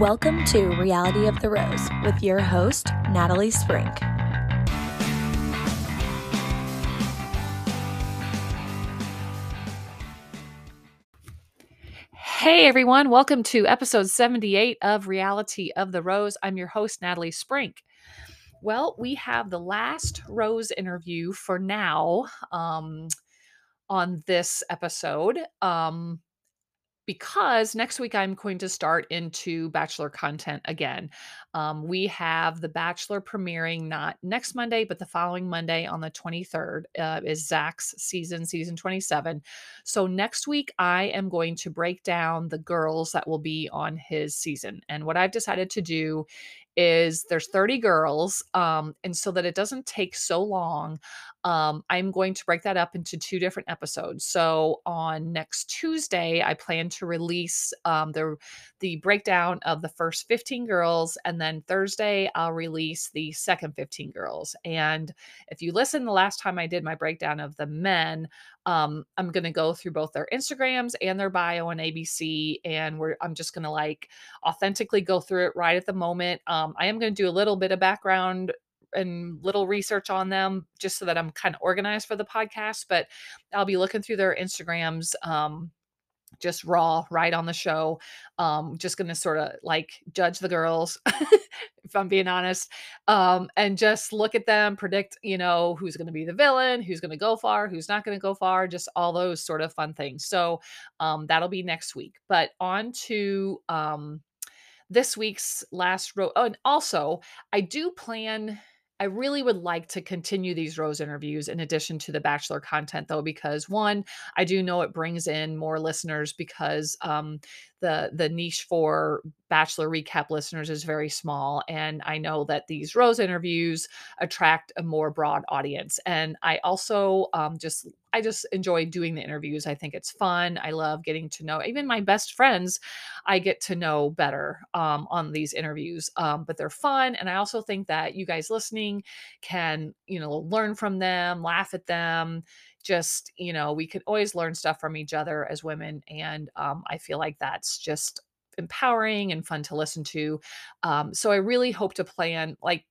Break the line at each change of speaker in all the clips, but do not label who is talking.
Welcome to Reality of the Rose with your host, Natalie Sprink.
Hey everyone, welcome to episode 78 of Reality of the Rose. I'm your host, Natalie Sprink. Well, we have the last Rose interview for now um, on this episode. Um, because next week I'm going to start into Bachelor content again. Um, we have The Bachelor premiering not next Monday, but the following Monday on the 23rd uh, is Zach's season, season 27. So next week I am going to break down the girls that will be on his season. And what I've decided to do is there's 30 girls um, and so that it doesn't take so long um, i'm going to break that up into two different episodes so on next tuesday i plan to release um, the the breakdown of the first 15 girls and then thursday i'll release the second 15 girls and if you listen the last time i did my breakdown of the men um, I'm going to go through both their Instagrams and their bio on ABC, and we're I'm just going to like authentically go through it right at the moment. Um, I am going to do a little bit of background and little research on them just so that I'm kind of organized for the podcast, but I'll be looking through their Instagrams. Um, just raw right on the show um just gonna sort of like judge the girls if i'm being honest um and just look at them predict you know who's gonna be the villain who's gonna go far who's not gonna go far just all those sort of fun things so um that'll be next week but on to um this week's last row oh, and also i do plan I really would like to continue these Rose interviews in addition to the Bachelor content, though, because one, I do know it brings in more listeners because um, the the niche for bachelor recap listeners is very small and i know that these rose interviews attract a more broad audience and i also um, just i just enjoy doing the interviews i think it's fun i love getting to know even my best friends i get to know better um, on these interviews um, but they're fun and i also think that you guys listening can you know learn from them laugh at them just you know we can always learn stuff from each other as women and um, i feel like that's just empowering and fun to listen to um, so i really hope to plan like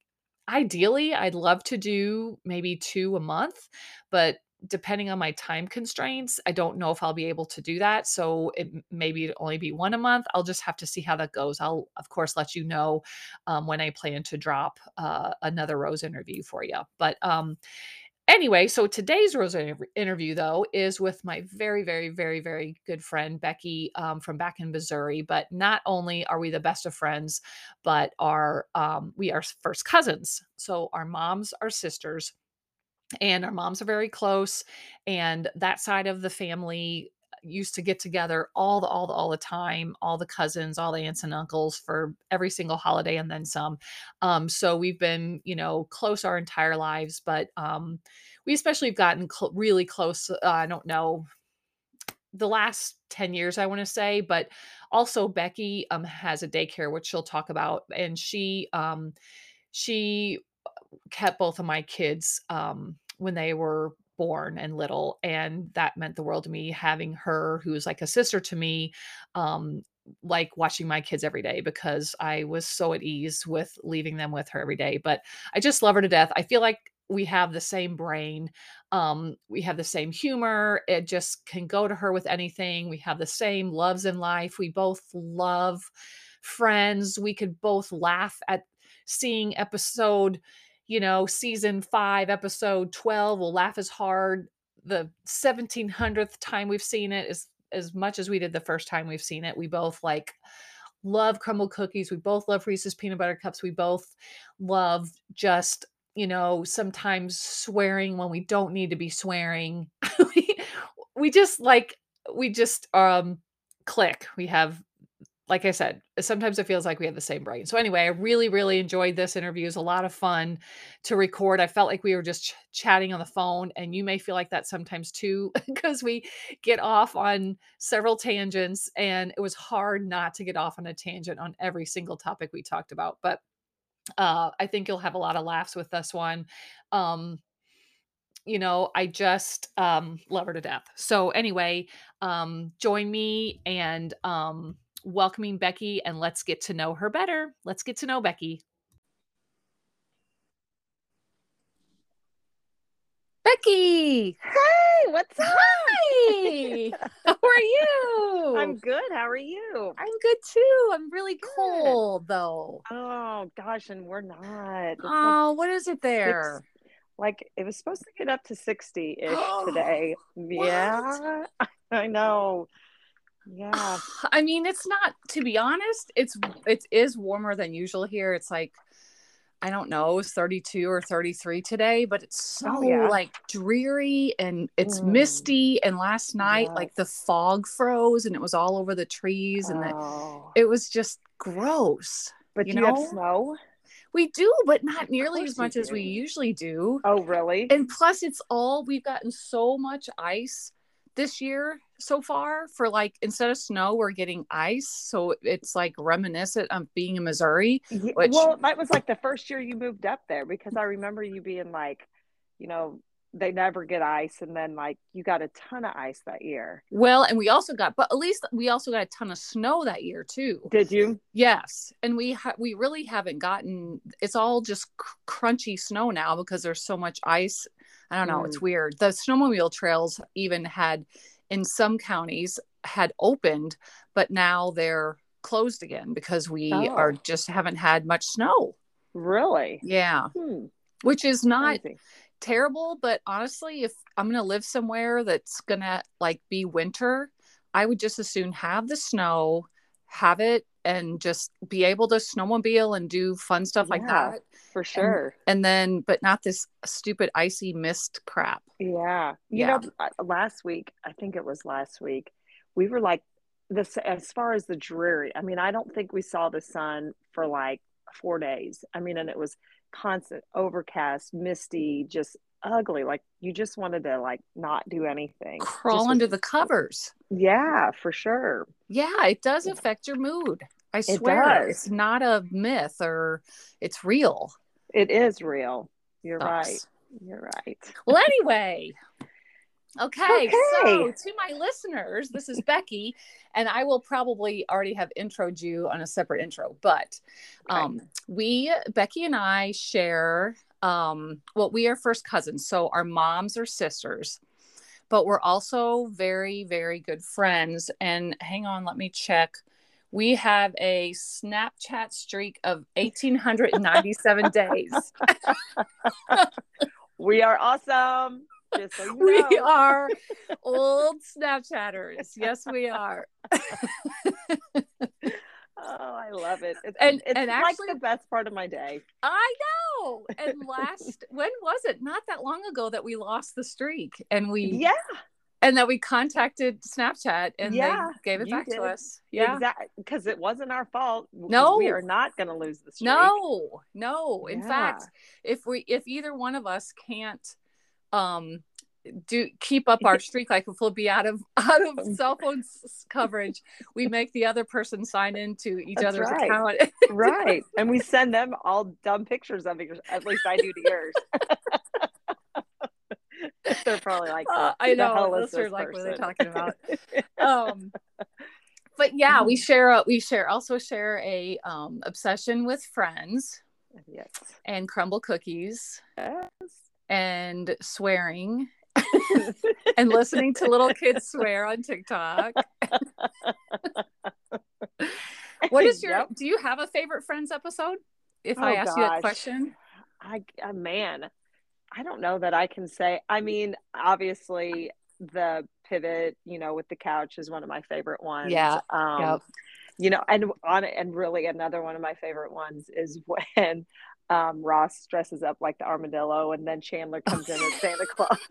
ideally i'd love to do maybe two a month but depending on my time constraints i don't know if i'll be able to do that so it maybe only be one a month i'll just have to see how that goes i'll of course let you know um, when i plan to drop uh, another rose interview for you but um, Anyway, so today's Rose interview, though, is with my very, very, very, very good friend Becky um, from back in Missouri. But not only are we the best of friends, but are um, we are first cousins. So our moms are sisters, and our moms are very close. And that side of the family used to get together all the all the all the time all the cousins all the aunts and uncles for every single holiday and then some. Um so we've been you know close our entire lives but um we especially have gotten cl- really close uh, i don't know the last 10 years i want to say but also becky um has a daycare which she'll talk about and she um she kept both of my kids um when they were born and little and that meant the world to me having her who was like a sister to me um like watching my kids every day because I was so at ease with leaving them with her every day but I just love her to death. I feel like we have the same brain. Um, we have the same humor. It just can go to her with anything. We have the same loves in life. We both love friends. We could both laugh at seeing episode you know, season five, episode 12, we'll laugh as hard. The 1700th time we've seen it is as much as we did the first time we've seen it. We both like love Crumbl cookies. We both love Reese's peanut butter cups. We both love just, you know, sometimes swearing when we don't need to be swearing. we, we just like, we just um click. We have like I said, sometimes it feels like we have the same brain. So anyway, I really, really enjoyed this interview. It was a lot of fun to record. I felt like we were just ch- chatting on the phone, and you may feel like that sometimes too, because we get off on several tangents, and it was hard not to get off on a tangent on every single topic we talked about. But uh, I think you'll have a lot of laughs with this one. Um, you know, I just um, love her to death. So anyway, um, join me and um, welcoming Becky and let's get to know her better. Let's get to know Becky. Becky.
Hey, what's up?
Hi. How are you?
I'm good. How are you?
I'm good too. I'm really cold though.
Oh gosh, and we're not. It's like
Oh, what is it there?
six- like it was supposed to get up to 60 ish today. Yeah, I know. Yeah.
I mean, it's not to be honest, it's it is warmer than usual here. It's like I don't know, 32 or 33 today, but it's so
Oh, yeah.
like dreary and it's
Mm.
misty and last night like the fog froze and it was all over the trees and the,
Oh.
it was just gross.
but
you
do you have snow?
We do, but not nearly as much as we usually do.
Oh, really?
And plus, it's all we've gotten so much ice this year so far for like instead of snow, we're getting ice. So it's like reminiscent of being in Missouri. Which-
well, that was like the first year you moved up there because I remember you being like, you know, they never get ice, and then like you got a ton of ice that year.
Well, and we also got, but at least we also got a ton of snow that year too.
Did you?
Yes, and we ha- we really haven't gotten. It's all just cr- crunchy snow now because there's so much ice. I don't know.
Mm.
It's weird. The snowmobile trails even had, in some counties, had opened, but now they're closed again because we
Oh.
are just haven't had much snow.
Really?
Yeah,
Hmm.
which is not
crazy.
terrible, but honestly, if I'm gonna live somewhere that's gonna like be winter, I would just as soon have the snow, have it, and just be able to snowmobile and do fun stuff like that.
for sure.
And then, but not this stupid icy mist crap.
Yeah. You
Yeah.
know, uh, last week, I think it was last week, we were like this as far as the dreary. I mean, I don't think we saw the sun for like four days. I mean, and it was constant overcast, misty, just ugly. Like you just wanted to like not do anything.
Crawl
Just
under
was-
the covers.
Yeah, for sure.
Yeah, it does
Yeah.
affect your mood. I
It
swear.
does.
It's not a myth or it's real.
It is real. You're
Sucks.
right. You're right.
Well, anyway. Okay,
Okay.
so to my listeners, this is Becky, and I will probably already have introed you on a separate intro, but
Okay.
um, we, Becky and I, share. Um, well, we are first cousins, so our moms are sisters, but we're also very, very good friends. And hang on, let me check. We have a Snapchat streak of 1,897 days.
We are awesome. Just so you
We
know.
are old Snapchatters. Yes, we are.
Oh, I love it. It's,
And-
it's
and
like the best part of my day.
I know. And last, when was it? Not that long ago that we lost the streak, and we
Yeah,
and that we contacted Snapchat and
Yeah,
they gave it back to us. Yeah.
exactly. Because it wasn't our fault.
No.
we are not going to lose the streak.
No, no. In
Yeah.
fact, if we if either one of us can't um do keep up our streak like if we'll be out of out of cell phone coverage we make the other person sign into each
That's
other's
right.
account
right, and we send them all dumb pictures of yours. At least I do to yours. They're probably like,
Uh, I know
hell is
those are
this
like what they're
person?"
talking about um but yeah we share a, we share also share a um obsession with friends
yes.
and Crumbl cookies
Yes.
and swearing and listening to little kids swear on TikTok. What is your
Yep.
do you have a favorite friends episode? If I
Oh,
ask you that question.
I uh, man, I don't know that I can say. I mean, obviously the pivot, you know, with the couch is one of my favorite ones.
Yeah,
Um,
yep.
You know, and on and really another one of my favorite ones is when um, Ross dresses up like the armadillo, and then Chandler comes in as Santa Claus.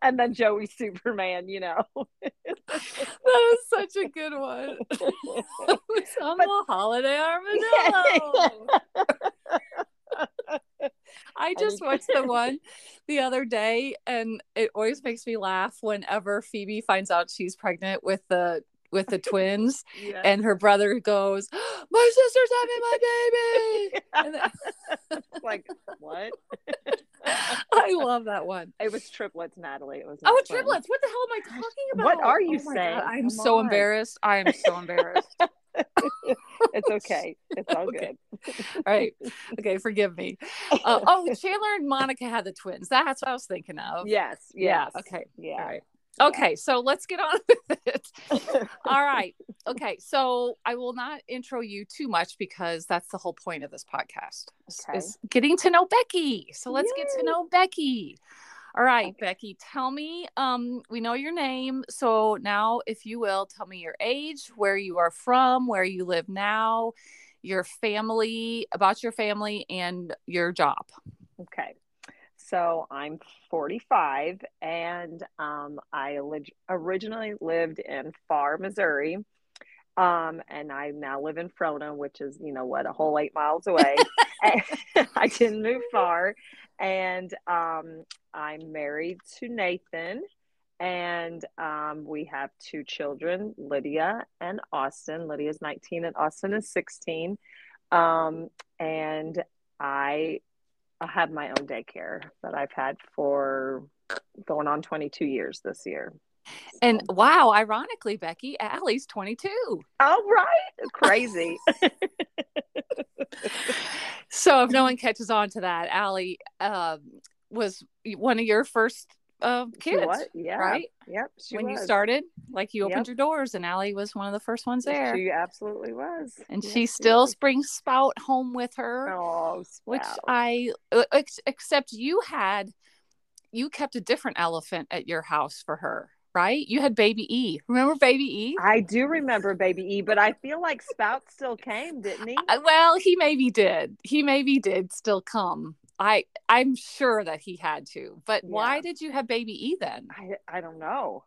And then Joey Superman, you know.
That is such a good one. Some holiday armadillo. I just watched the one the other day and it always makes me laugh whenever Phoebe finds out she's pregnant with the with the twins
Yeah.
and her brother goes, "My sister's having my baby."
Like what?
I love that one.
It was triplets, Natalie. It was
Oh,
twins.
triplets. What the hell am I talking about?
What are you
Oh
saying?
I'm
Come
so
on.
embarrassed. I am so embarrassed.
It's okay. It's all
Okay.
good.
All right. Okay, forgive me. Uh, oh, Chandler and Monica had the twins. That's what I was thinking of.
yes.
Yeah,
Yes.
okay.
Yeah.
All right. Okay, so let's get on with it. All right. Okay, so I will not intro you too much because that's the whole point of this podcast.
Okay.
Is getting to know Becky. So let's get to know Becky. All right, Becky, tell me um we know your name. So now if you will, tell me your age, where you are from, where you live now, your family, about your family and your job.
Okay. So I'm 45 and um, I originally lived in Far, Missouri. Um, and I now live in Verona, which is, you know what, a whole eight miles away. I didn't move far. And um, I'm married to Nathan. And um, we have two children, Lydia and Austin. Lydia's 19 and Austin is 16. Um, and I I have my own daycare that I've had for going on 22 years this year.
And wow, ironically, Becky, Allie's 22.
All right. Crazy.
So if no one catches on to that, Allie um, was one of your first
She
kids,
was- Yeah.
right?
Yep. She
when you started, like you opened
Yep.
your doors, and Allie was one of the first ones there.
She absolutely was.
and
Yes,
she still
was.
brings Spout home with her,
Oh,
which I uh, except you had you kept a different elephant at your house for her, right? You had baby E. Remember baby E?
I do remember Baby E, but I feel like Spout still came, didn't he?
Uh, well, he maybe did. He maybe did still come. I I'm sure that he had to. But why did you have baby E then?
I, I don't know.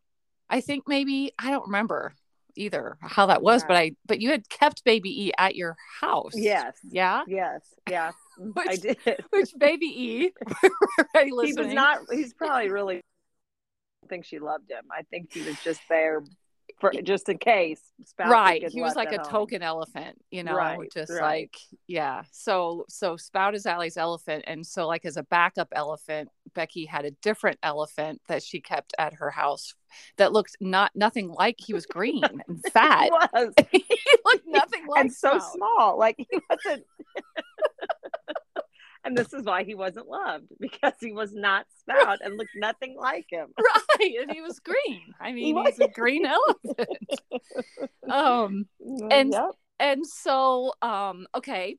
I think maybe I don't remember either how that was,
Yeah.
but I but you had kept baby E at your house.
Yes.
Yeah.
Yes. Yeah. I
Which-
did.
Which baby E?
He was not he's probably really I think she loved him. I think he was just there for just in case. Spout
right. He was like a
home.
token elephant, you know,
Right,
just
right.
like yeah. So so Spout is Allie's elephant, and so like as a backup elephant, Becky had a different elephant that she kept at her house that looked not nothing like he was green and fat.
He was.
he looked nothing like
and so
Spout.
small. Like he wasn't And this is why he wasn't loved because he was not spout and looked nothing like him.
right and he was green i mean he
was.
he's a green elephant um And-
Yep.
and so um okay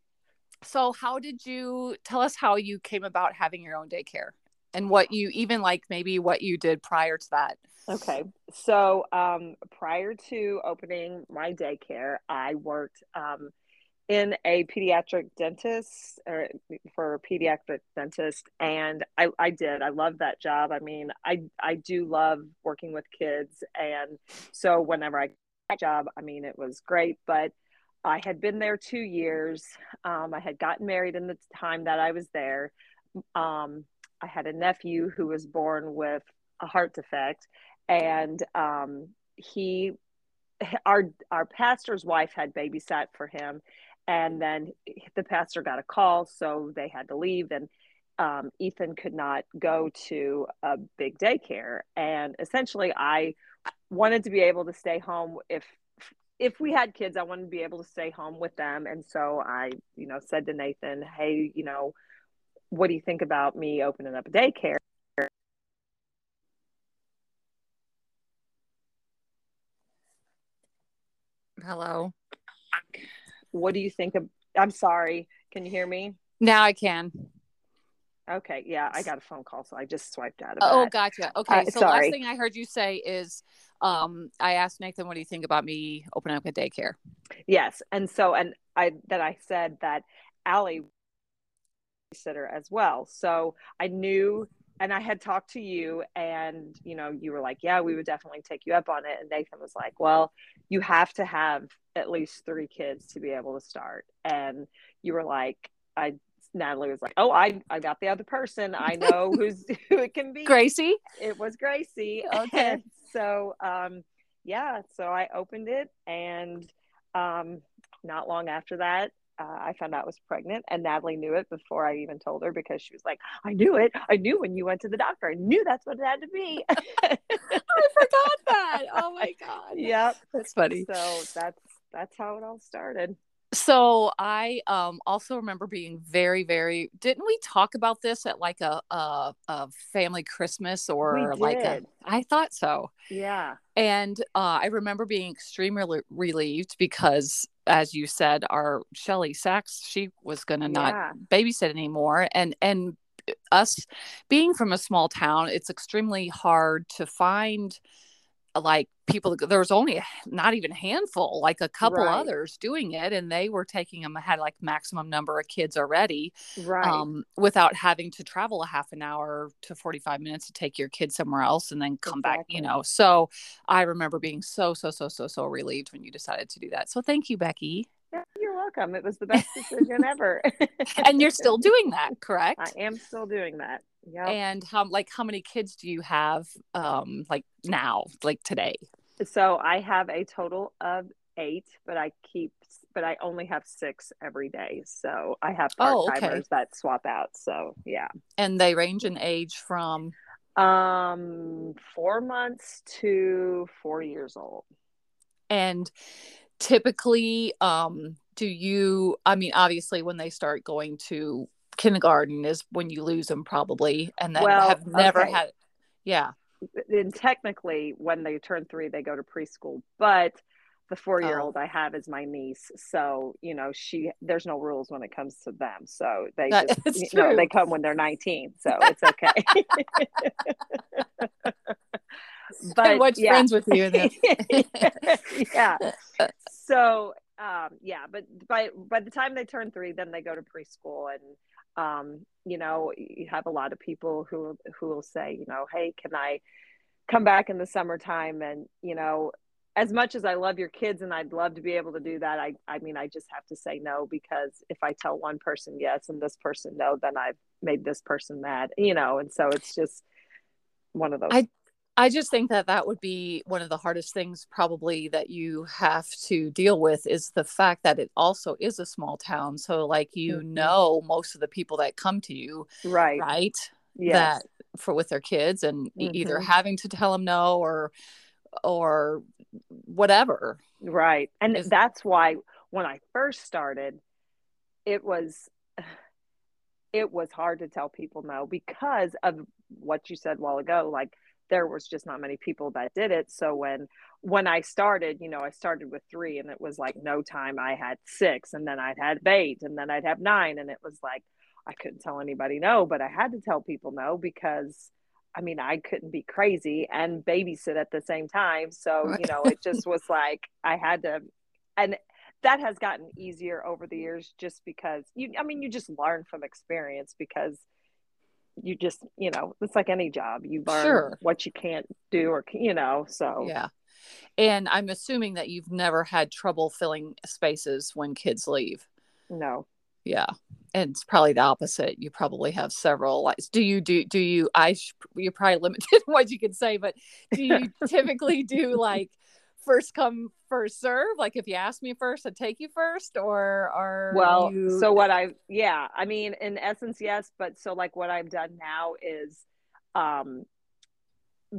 so how did you tell us how you came about having your own daycare and what you even like maybe what you did prior to that
Okay. So um, prior to opening my daycare, I worked um, in a pediatric dentist or for a pediatric dentist. And I, I did. I love that job. I mean, I, I do love working with kids. And so whenever I got that job, I mean, it was great. But I had been there two years. Um, I had gotten married in the time that I was there. Um, I had a nephew who was born with a heart defect and um, he our our pastor's wife had babysat for him and then the pastor got a call so they had to leave. And um, ethan could not go to a big daycare. And essentially i wanted to be able to stay home if if we had kids i wanted to be able to stay home with them. And so i you know said to nathan hey you know what do you think about me opening up a daycare?
Hello
what do you think of i'm sorry can you hear me?
Now i can.
Okay yeah i got a phone call so i just swiped out of
oh
that.
gotcha. Okay
Uh,
so
sorry.
last thing i heard you say is um i asked nathan what do you think about me opening up a daycare?
Yes and so and i that i said that Allie sitter as well. So i knew and i had talked to you and you know you were like yeah we would definitely take you up on it. And nathan was like well you have to have at least three kids to be able to start. And you were like i natalie was like oh i i got the other person. I know who's who it can be.
Gracie?
It was Gracie.
Okay.
And so um yeah, so I opened it and um not long after that, uh, I found out I was pregnant, and Natalie knew it before I even told her because she was like, "I knew it. I knew when you went to the doctor. I knew that's what it had to be."
I forgot that. Oh my god.
Yep,
that's funny.
So that's that's how it all started.
So I um also remember being very very didn't we talk about this at like a a, a family Christmas or like a I thought so.
Yeah.
And uh, I remember being extremely relieved because as you said our Shelly Sachs she was going to yeah. not babysit anymore and and uh, us being from a small town it's extremely hard to find like people there was only a, not even a handful like a couple right. others doing it and they were taking them had like maximum number of kids already
right
um, without having to travel a half an hour to 45 minutes to take your kid somewhere else and then come exactly. back you know so i remember being so so so so so relieved when you decided to do that so thank you becky
welcome. It was the best decision ever.
and you're still doing that, correct?
I am still doing that.
Yeah. And how like how many kids do you have um like now, like today?
So I have a total of eight, but I keep but I only have six every day. So I have part timers oh, okay. that swap out. So yeah.
And they range in age from
um four months to four years old.
And typically um do you i mean obviously when they start going to kindergarten is when you lose them probably and then well, have never okay. had yeah
and technically when they turn three they go to preschool but the four year old oh. i have is my niece so you know she there's no rules when it comes to them so they that, just you know, they come when they're 19 so it's okay
but what's yeah. friends with you then
yeah so um yeah but by by the time they turn three then they go to preschool and um, you know you have a lot of people who who will say you know hey can i come back in the summertime? And you know as much as i love your kids and i'd love to be able to do that i i mean i just have to say no because if i tell one person yes and this person no then i've made this person mad you know? And so it's just one of those
I I just think that that would be one of the hardest things, probably, that you have to deal with is the fact that it also is a small town. So, like, you mm-hmm. know, most of the people that come to you,
right?
Right. Yes. That for with their kids and mm-hmm. either having to tell them no or, or whatever.
Right. And is, that's why when I first started, it was, it was hard to tell people no because of what you said a while ago. Like, there was just not many people that did it. So when when i started you know i started with three and it was like no time. I had six and then i'd have eight and then i'd have nine and it was like i couldn't tell anybody no but i had to tell people no because i mean i couldn't be crazy and babysit at the same time. So you know it just was like i had to and that has gotten easier over the years just because you i mean you just learn from experience because you just you know it's like any job you learn sure. what you can't do or you know so.
Yeah. And i'm assuming that you've never had trouble filling spaces when kids leave.
No.
Yeah. And it's probably the opposite. You probably have several like do you do do you i you're probably limited what you can say but do you typically do like first come first serve? Like if you ask me first i'd take you first or are
well
you...
so what i yeah i mean in essence yes but so like what i've done now is um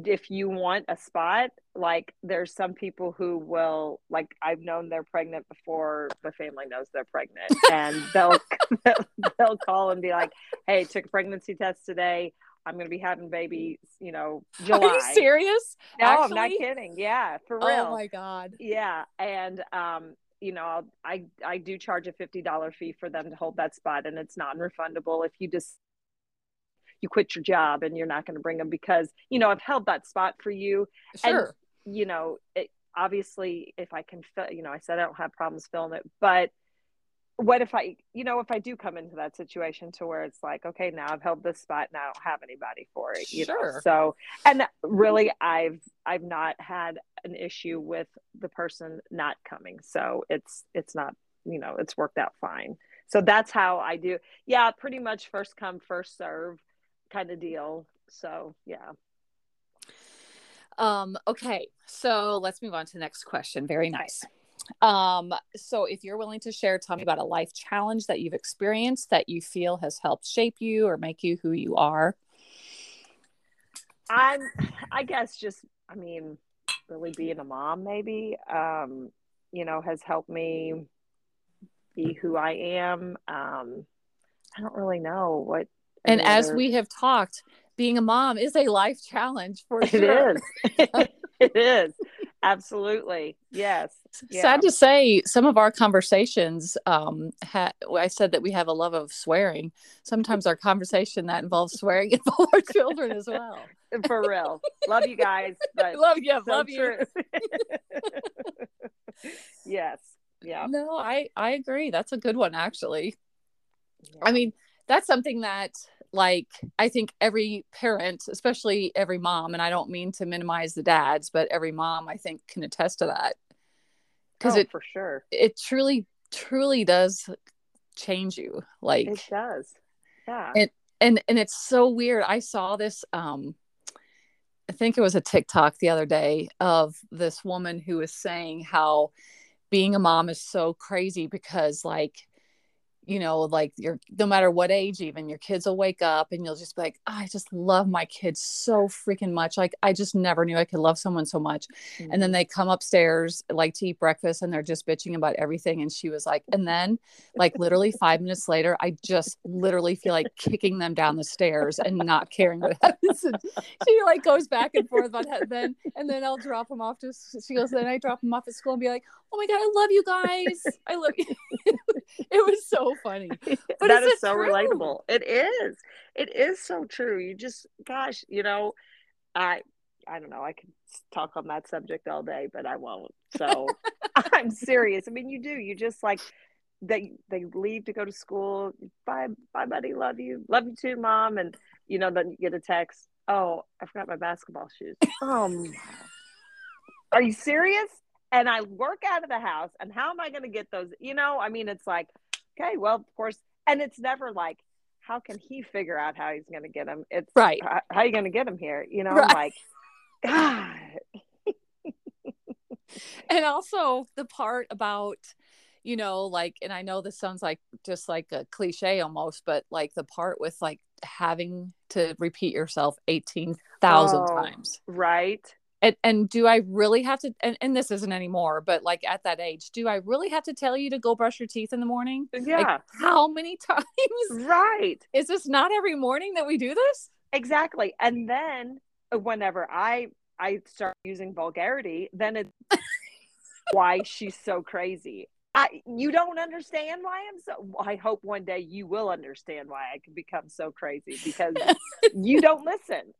if you want a spot like there's some people who will like i've known they're pregnant before the family knows they're pregnant and they'll they'll call and be like hey took a pregnancy test today I'm going to be having baby, you know, July.
Are you serious?
No, Actually? I'm not kidding. Yeah, for real.
Oh my god.
Yeah, and um, you know, I I do charge a fifty dollar fee for them to hold that spot, and it's non-refundable if you just you quit your job and you're not going to bring them because you know I've held that spot for you.
Sure.
And, you know, it, obviously, if I can fill, you know, I said I don't have problems filling it, but what if I, you know, if I do come into that situation to where it's like, okay, now I've held this spot, now I don't have anybody for it, you sure. know. So, and really, I've I've not had an issue with the person not coming, so it's it's not, you know, it's worked out fine. So that's how I do. Yeah, pretty much first come first serve kind of deal. So yeah.
Um. Okay. So let's move on to the next question. Very nice. Um, so if you're willing to share, tell me about a life challenge that you've experienced that you feel has helped shape you or make you who you are.
I'm, I guess, just, I mean, really being a mom, maybe, um, you know, has helped me be who I am. Um, I don't really know what.
And as we have talked, being a mom is a life challenge for
sure. It is. it is. Absolutely. Yes.
Yeah. Sad to say, some of our conversations, um, ha- I said that we have a love of swearing. Sometimes our conversation that involves swearing involves our children as well.
For real. Love you guys.
love you. So love true.
you. yes. Yeah.
No, I, I agree. That's a good one, actually. Yeah. I mean, that's something that like i think every parent especially every mom and i don't mean to minimize the dads but every mom i think can attest to that.
Because oh, it for sure.
it truly truly does change you like
it does. Yeah.
And and and it's so weird. I saw this um i think it was a tiktok the other day of this woman who was saying how being a mom is so crazy because like you know, like you're no matter what age, even your kids will wake up and you'll just be like, oh, I just love my kids so freaking much. Like I just never knew I could love someone so much. Mm-hmm. And then mm-hmm. they come upstairs like to eat breakfast and they're just bitching about everything. And she was like, and then like literally five minutes later, I just literally feel like kicking them down the stairs and not caring what happens. And she like goes back and forth about that. Then and then I'll drop them off to she goes, then I drop them off at school and be like, oh my god, I love you guys. I love you. it was so funny.
But that is so true? relatable. It is. It is so true. You just, gosh, you know, I, I don't know. I could talk on that subject all day, but I won't. So I'm serious. I mean, you do. You just like they they leave to go to school. Bye, bye, buddy. Love you. Love you too, mom. And you know, then you get a text. Oh, I forgot my basketball shoes. Um, are you serious? and I work out of the house. And how am I going to get those? You know, I mean, it's like, okay, well, of course. And it's never like, how can he figure out how he's going to get him? It's
right.
How, how are you going to get him here? You know, right. like, God.
and also the part about, you know, like, and I know this sounds like just like a cliche almost, but like the part with like having to repeat yourself 18,000 oh, times.
Right
and, and do I really have to and, and this isn't anymore, but like at that age, do I really have to tell you to go brush your teeth in the morning?
Yeah.
Like, how many times?
Right.
Is this not every morning that we do this?
Exactly. And then uh, whenever I I start using vulgarity, then it's why she's so crazy. I you don't understand why I'm so I hope one day you will understand why I can become so crazy because you don't listen.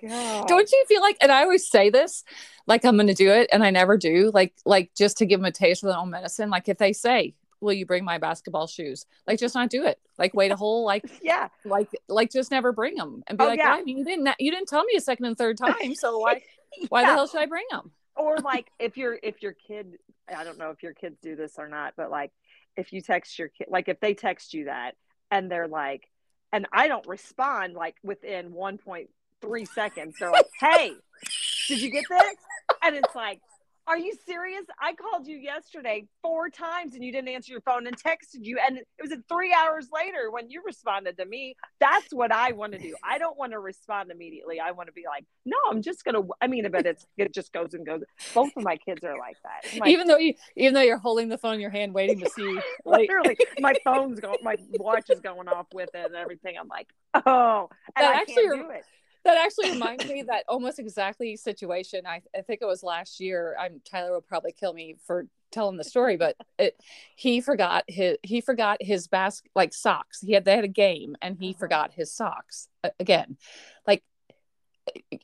God. Don't you feel like, and I always say this, like I'm going to do it, and I never do. Like, like just to give them a taste of their own medicine. Like if they say, "Will you bring my basketball shoes?" Like just not do it. Like wait a whole like
yeah,
like like just never bring them and be oh, like, yeah. I mean, you didn't you didn't tell me a second and third time, so why yeah. why the hell should I bring them?
or like if you're if your kid, I don't know if your kids do this or not, but like if you text your kid, like if they text you that and they're like, and I don't respond like within one point three seconds. They're like, hey, did you get this? And it's like, are you serious? I called you yesterday four times and you didn't answer your phone and texted you. And it was three hours later when you responded to me. That's what I want to do. I don't want to respond immediately. I want to be like, no, I'm just going to, I mean, but it's, it just goes and goes. Both of my kids are like that.
Like, even though you, even though you're holding the phone in your hand, waiting to see,
like... literally my phone's going, my watch is going off with it and everything. I'm like, oh, and that I actually, can't do it
that actually reminds me that almost exactly situation. I, I think it was last year. I'm Tyler will probably kill me for telling the story, but it, he forgot his he forgot his basket like socks. He had they had a game and he uh-huh. forgot his socks again. Like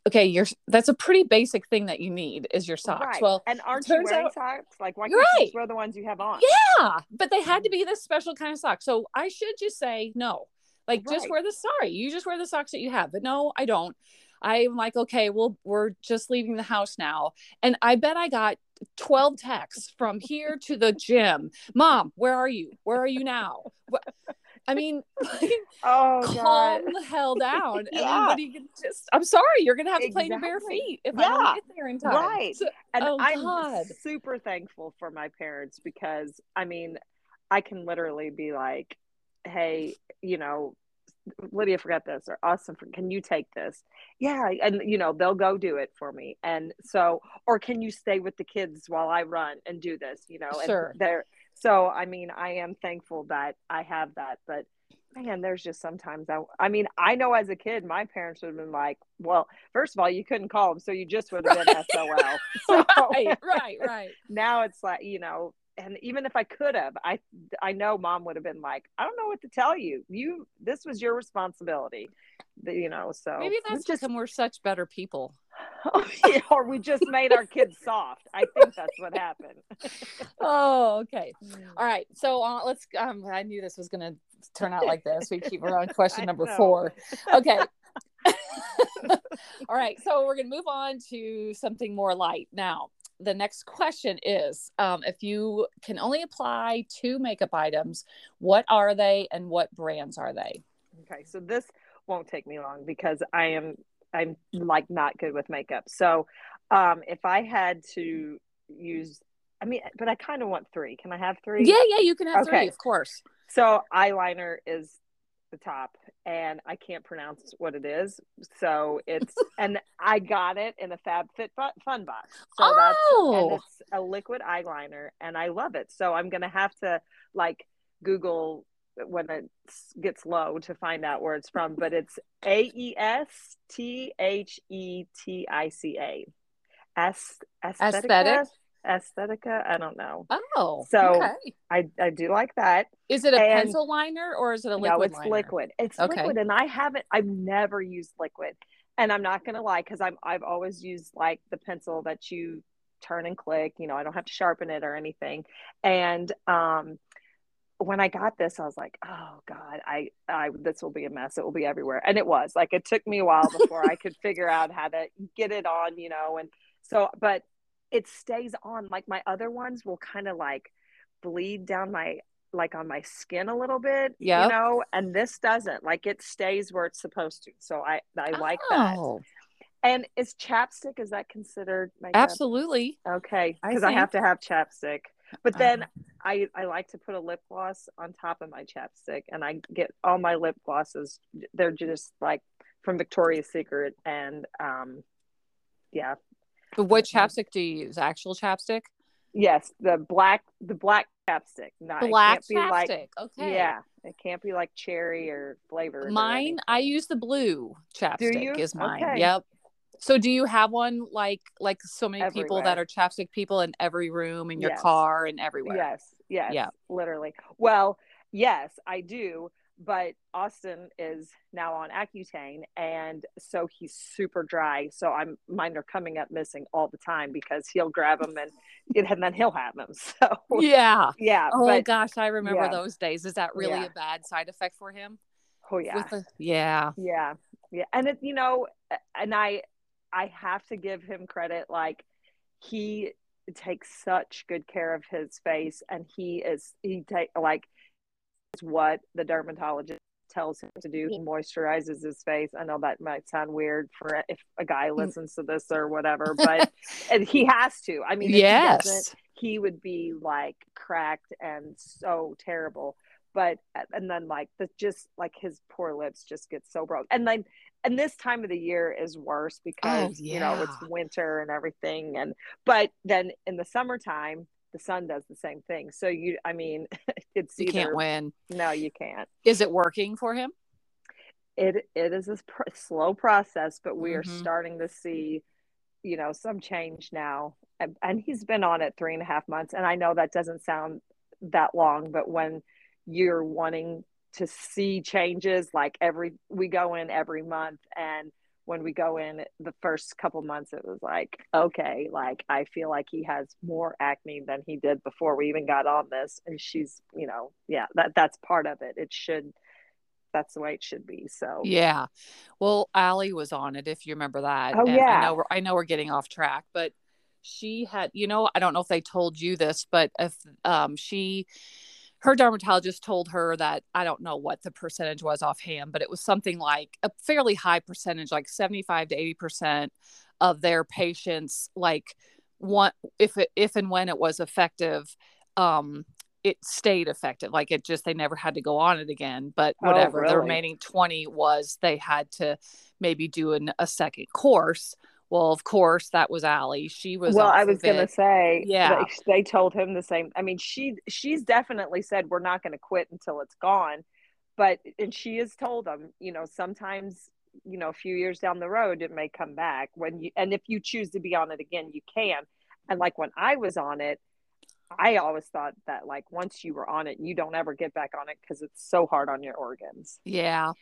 okay, you're that's a pretty basic thing that you need is your socks. Right. Well,
and aren't you wearing out, socks? Like why can't right. you just wear the ones you have on?
Yeah, but they had to be this special kind of sock. So I should just say no. Like right. just wear the sorry, you just wear the socks that you have. But no, I don't. I'm like, okay, well, we're just leaving the house now. And I bet I got 12 texts from here to the gym. Mom, where are you? Where are you now? I mean,
oh
calm
God.
the hell down. And
Yeah.
then what do you can just I'm sorry, you're gonna have to play in your bare feet if I don't get there in time.
Right.
So-
And
Oh,
I'm
God.
super thankful for my parents because I mean, I can literally be like, hey, you know, Lydia forgot this or Austin, can you take this? Yeah. And, you know, they'll go do it for me. And so, or can you stay with the kids while I run and do this, you know?
Sure.
And they're, so, I mean, I am thankful that I have that, but man, there's just sometimes I, I mean, I know as a kid, my parents would have been like, well, first of all, you couldn't call them. So you just would have been SOL. So
right, right, right.
now it's like you know and even if i could have i i know mom would have been like i don't know what to tell you you this was your responsibility you know so
Maybe that's
just
because we're such better people.
or we just made our kids soft i think that's what happened
Oh, okay. All right. So uh, let's. Um, I knew this was going to turn out like this. We keep we're on question number four. Okay. All right. So we're going to move on to something more light now. The next question is: um, If you can only apply two makeup items, what are they and what brands are they?
okay so this won't take me long because i am i'm like not good with makeup so um if i had to use i mean but i kind of want three can i have three
Yeah, yeah. You can have three, of course.
So eyeliner is the top, and I can't pronounce what it is. So it's and I got it in a Fab Fit Fun box. So that's and
oh,
it's a liquid eyeliner, and I love it. So I'm gonna have to like Google when it gets low to find out where it's from. But it's A E S T H E T I C A.
Aesthetic?
Aesthetica. I don't know.
oh.
So,
okay.
I I do like that.
Is it a
and-
pencil liner or is it a liquid
no, it's
liner?
liquid. It's
Okay.
liquid, and I haven't. I've never used liquid, and I'm not gonna lie because I'm I've always used like the pencil that you turn and click. You know, I don't have to sharpen it or anything. And um, when I got this, I was like, oh god, I I this will be a mess. It will be everywhere, and it was. Like it took me a while before I could figure out how to get it on. You know, and so but it stays on. Like my other ones will kind of like bleed down my like on my skin a little bit, you know, and this doesn't. Like it stays where it's supposed to. So I I like that.
Oh,
And is chapstick is that considered makeup?
absolutely.
Okay, because I, have to have chapstick. But then
Uh,
I I like to put a lip gloss on top of my chapstick, and I get all my lip glosses. They're just like from Victoria's Secret, and um, yeah,
but what chapstick do you use? Actual chapstick?
yes, the black the black chapstick. Not it
Black
can't be like
chapstick. okay.
yeah, it can't be like cherry or flavored. or
Mine, I use the blue chapstick. Is mine.
Okay.
Yep. So do you have one like like so many people that are chapstick people in every room in your
Yes.
car and everywhere?
Yes, yes,
Yeah.
literally. Well, yes, I do. But Austin is now on Accutane, and so he's super dry. So I'm mine are coming up missing all the time because he'll grab them and, and then he'll have them. So
Yeah.
yeah,
Oh
but
gosh, I remember
yeah.
those days. Is that really
Yeah.
a bad side effect for him?
oh yeah,
the- yeah.
yeah, yeah, and it you know, and I I have to give him credit. Like he takes such good care of his face, and he is he take like what the dermatologist tells him to do. He moisturizes his face. I know that might sound weird for if a guy
Mm.
listens to this or whatever, but and he has to. I mean, if he
yes.
he would be like cracked and so terrible but and then like the just like his poor lips just get so broke and then and this time of the year is worse because you know it's winter and everything and but then in the summertime the sun does the same thing so you i mean it's
You
either
can't win.
no you can't
Is it working for him?
it it is a pr- slow process but we are
Mhm.
starting to see you know some change now and, and he's been on it three and a half months and i know that doesn't sound that long but when you're wanting to see changes like every we go in every month and when we go in the first couple months it was like okay like i feel like he has more acne than he did before we even got on this and she's you know yeah that that's part of it it should that's the way it should be so
Yeah. Well, Allie was on it, if you remember that.
Oh,
And I
yeah.
know we're I know we're getting off track, but she had, you know, I don't know if they told you this, but if um she her dermatologist told her that I don't know what the percentage was offhand, but it was something like a fairly high percentage, like 75 to 80% of their patients, like one, if it, if and when it was effective, um, it stayed effective. Like it just, they never had to go on it again. But
Oh,
whatever, the remaining 20 was they had to maybe do an, a second course. Well, of course, that was Allie. She was
well i was going to say
Yeah.
they, told him the same i mean she she's definitely said we're not going to quit until it's gone but and she has told them you know sometimes you know a few years down the road it may come back when you and if you choose to be on it again you can and like when i was on it i always thought that like once you were on it you don't ever get back on it because it's so hard on your organs
Yeah.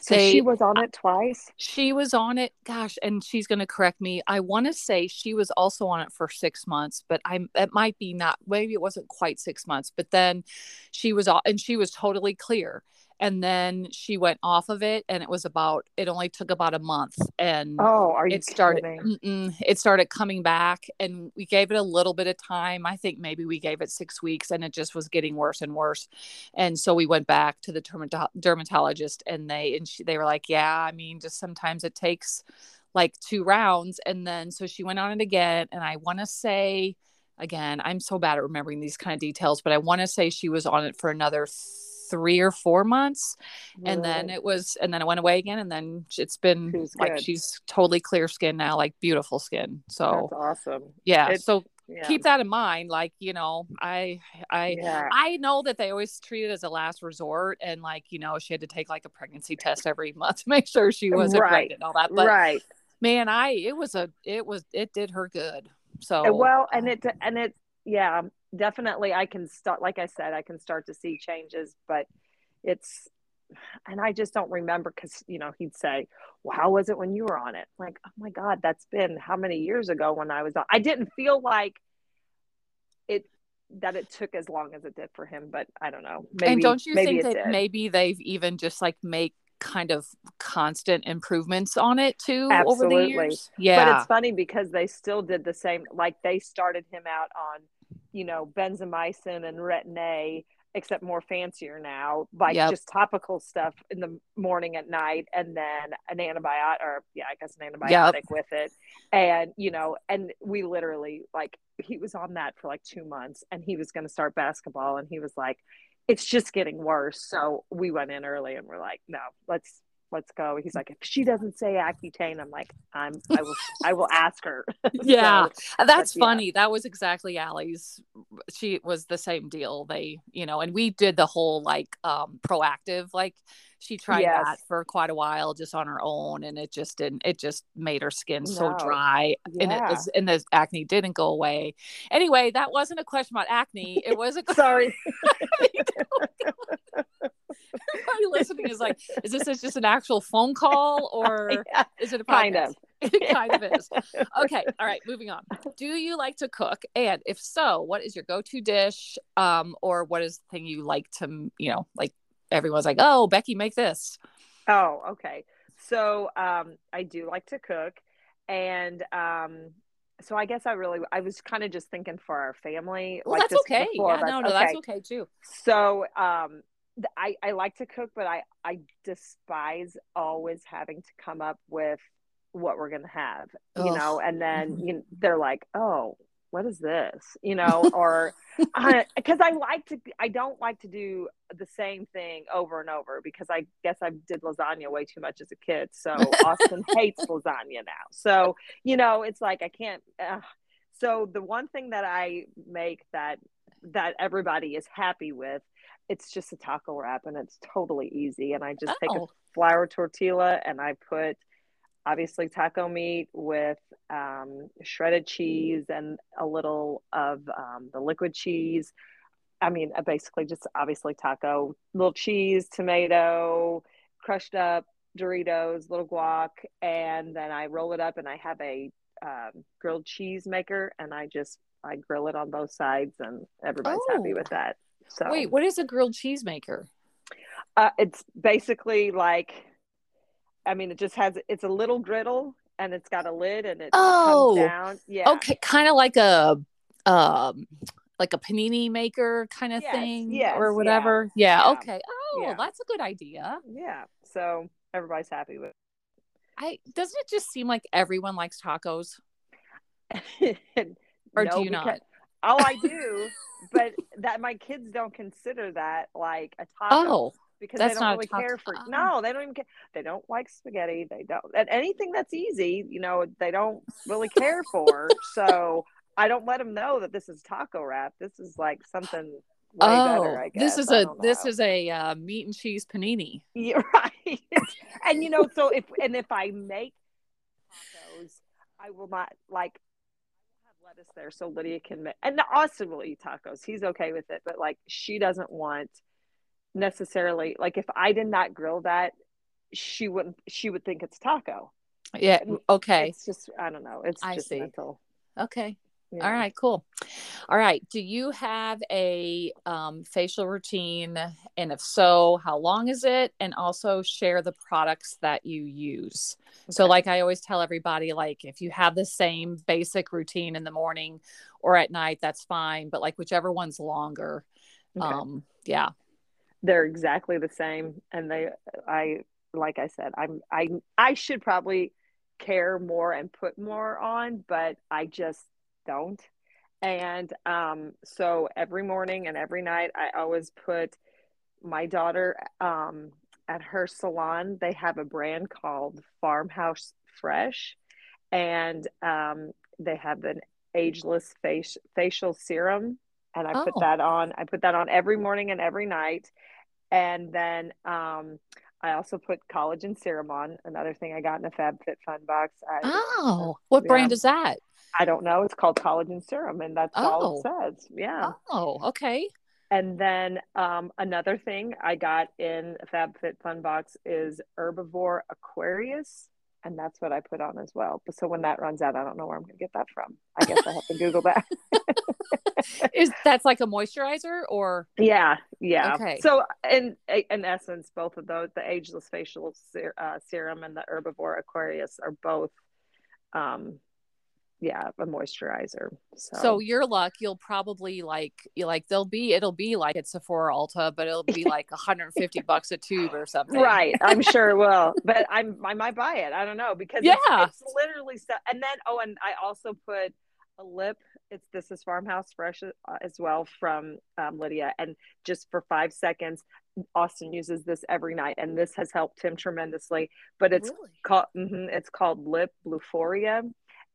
So
They-
she was on it twice
She was on it, gosh, and she's going to correct me. I want to say she was also on it for six months, but I'm it might be not. Maybe it wasn't quite six months, but then she was and she was totally clear. And then she went off of it, and it was about. It only took about a month, and
oh are you
it started. it started coming back, and we gave it a little bit of time. I think maybe we gave it six weeks, and it just was getting worse and worse. And so we went back to the dermato- dermatologist, and they and she, they were like, "Yeah, I mean, just sometimes it takes like two rounds." And then so she went on it again, and I want to say, again, I'm so bad at remembering these kind of details, but I want to say she was on it for another three or four months and then it was and then it went away again and then it's been
She's
like
good.
she's totally clear skin now like beautiful skin so
that's awesome
yeah
It-
so
yeah
keep that in mind like you know i i
yeah
I know that they always treat it as a last resort, and like you know, she had to take like a pregnancy test every month to make sure she wasn't
Right.
pregnant and all that. But
right
man, I it was a it was it did her good. So
well and it and it yeah definitely i can start like i said i can start to see changes but it's and i just don't remember because you know he'd say well how was it when you were on it like oh my god that's been how many years ago when i was on i didn't feel like it that it took as long as it did for him but i don't know maybe,
and don't you think that
did.
maybe they've even just like make kind of constant improvements on it too over the
Absolutely.
Yeah,
But it's funny because they still did the same. Like they started him out on, you know, benzamycin and retin A, except more fancier now, like
Yep.
just topical stuff in the morning at night, and then an antibiotic, or yeah, I guess an antibiotic with it, and you know, and we literally like he was on that for like two months, and he was going to start basketball, and he was like, it's just getting worse. So we went in early, and we're like, no, let's let's go. He's like, if she doesn't say Accutane, I'm like, I'm, I will, I will ask her.
yeah
So,
that's
but yeah.
funny that was exactly allie's she was the same deal they you know and we did the whole like um Proactiv like she tried
Yes.
that for quite a while just on her own and it just didn't it just made her skin so
No.
dry and it was and the acne didn't go away anyway that wasn't a question about acne it was a
Sorry.
Listening is like is this just an actual phone call or
Yeah,
is it a
kind of.
it kind of is. Okay all right moving on. Do you like to cook? And if so what is your go-to dish? Um or what is the thing you like to you know like everyone's like oh becky make this.
Oh, okay. So um, I do like to cook, and um, so I guess I really I was kind of just thinking for our family.
well
like
that's okay. yeah no no that's okay too.
So um, I I like to cook, but I I despise always having to come up with what we're gonna have, you
Ugh.
know. And then
Mhm.
you know, they're like, oh. What is this? You know, or because I like to, I don't like to do the same thing over and over because I guess I did lasagna way too much as a kid. So Austin hates lasagna now. So, you know, it's like I can't. Uh, so the one thing that I make that that everybody is happy with, it's just a taco wrap and it's totally easy. And I just take a
Oh.
flour tortilla and I put obviously taco meat with um, shredded cheese and a little of um, the liquid cheese. I mean, uh, basically just obviously taco, little cheese, tomato, crushed up Doritos, little guac, and then I roll it up and I have a um, grilled cheese maker and I just I grill it on both sides and everybody's happy
Oh.
with that. So
wait what is a grilled cheese maker
uh, it's basically like, I mean, it just has it's a little griddle and it's got a lid and it
Oh,
comes down. Yeah.
okay kind of like a um like a panini maker kind of
Yes,
thing
yes,
or whatever. Yeah.
yeah,
Okay. Oh,
yeah.
that's a good idea.
Yeah. So everybody's happy with
I doesn't it just seem like everyone likes tacos? Or
No,
do you not?
Oh, I do, but that my kids don't consider that like a taco
Oh,
because
that's
they don't really care for.
Oh.
No, they don't even care. They don't like spaghetti. They don't, and anything that's easy, you know, they don't really care for. so I don't let them know that this is taco wrap. This is like something way
oh,
better. I guess
this is a this is a uh, meat and cheese panini.
Yeah, right. and you know, so if and if I make tacos, I will not like I will have lettuce there so Lydia can make and Austin will eat tacos. He's okay with it, but like she doesn't want necessarily like if I did not grill that, she wouldn't she would think it's taco.
Yeah. Okay.
It's just I don't know. It's
I
just
see.
mental.
Okay.
Yeah.
All right, cool. All right. Do you have a um, facial routine? And if so, how long is it? And also share the products that you use. So, like I always tell everybody, like if you have the same basic routine in the morning or at night, that's fine. But like whichever one's longer.
Okay.
Um, yeah.
they're exactly the same and they i like i said i'm i i should probably care more and put more on but i just don't and um so every morning and every night i always put my daughter um at her salon they have a brand called farmhouse fresh and um they have an ageless face, facial serum and i put
Oh.
that on i put that on every morning and every night and then um, I also put collagen serum on. Another thing I got in a FabFitFun box. I,
Oh, what
Yeah.
brand is that?
I don't know. It's called collagen serum, and that's all it
Oh.
says. Yeah.
Oh, okay.
And then um, another thing I got in FabFitFun box is Herbivore Aquarius, and that's what I put on as well. So when that runs out, I don't know where I'm going to get that from. I guess I have to Google that.
Is that's like a moisturizer or
Yeah, yeah.
Okay.
So in in essence, both of those, the ageless facial ser- uh, serum and the herbivore Aquarius, are both, um, yeah, a moisturizer. So,
So your luck, you'll probably like you like they'll be it'll be like at Sephora Ulta, but it'll be like 150 bucks a tube or something.
right, I'm sure it will, but I'm I might buy it. I don't know because
Yeah.
it's, literally stuff. And then oh, and I also put a lip. It's this is Farmhouse Fresh uh, as well from um, Lydia, and just for five seconds, Austin uses this every night, and this has helped him tremendously. But it's
Really?
called mhm, it's called lip bluephoria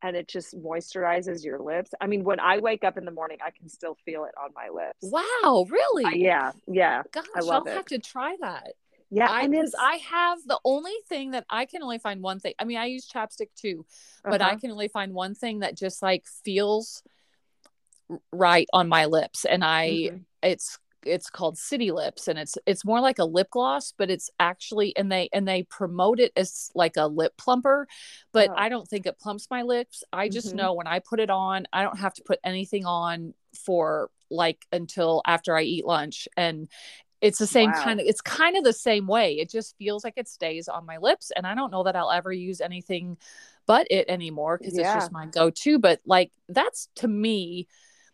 and it just moisturizes your lips i mean when i wake up in the morning i can still feel it on my lips
Wow, really?
Uh, yeah yeah
Gosh,
love
I'll
it.
have to try that.
yeah
I because
it's
I have the only thing that I can only find one thing. I mean, I use chapstick too, but I
uh-huh.
can only find one thing that just like feels right on my lips, and I
Mhm.
it's it's called city lips and it's it's more like a lip gloss but it's actually and they and they promote it as like a lip plumper but
Oh.
i don't think it plumps my lips i just
Mhm.
know when i put it on i don't have to put anything on for like until after i eat lunch and it's the same
Wow.
kind of it's kind of the same way it just feels like it stays on my lips and i don't know that i'll ever use anything but it anymore because
Yeah.
it's just my go-to but like that's to me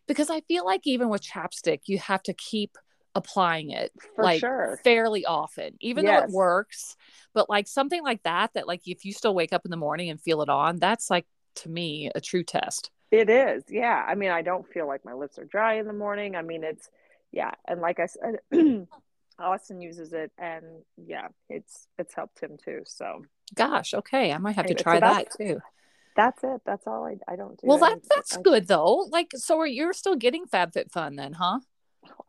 because I feel like even with chapstick, you have to keep applying it
for
like
sure
fairly often, even though it works. But like something like that, that like if you still wake up in the morning and feel it on, that's like to me a true test.
it is yeah i mean i don't feel like my lips are dry in the morning i mean it's yeah and like i said austin uses it and yeah it's it's helped him too so
Gosh, okay, I might have to try that too.
That's it that's all i, I don't do
Well, that that's
I-
good though. Like, so are you're still getting FabFitFun then, huh?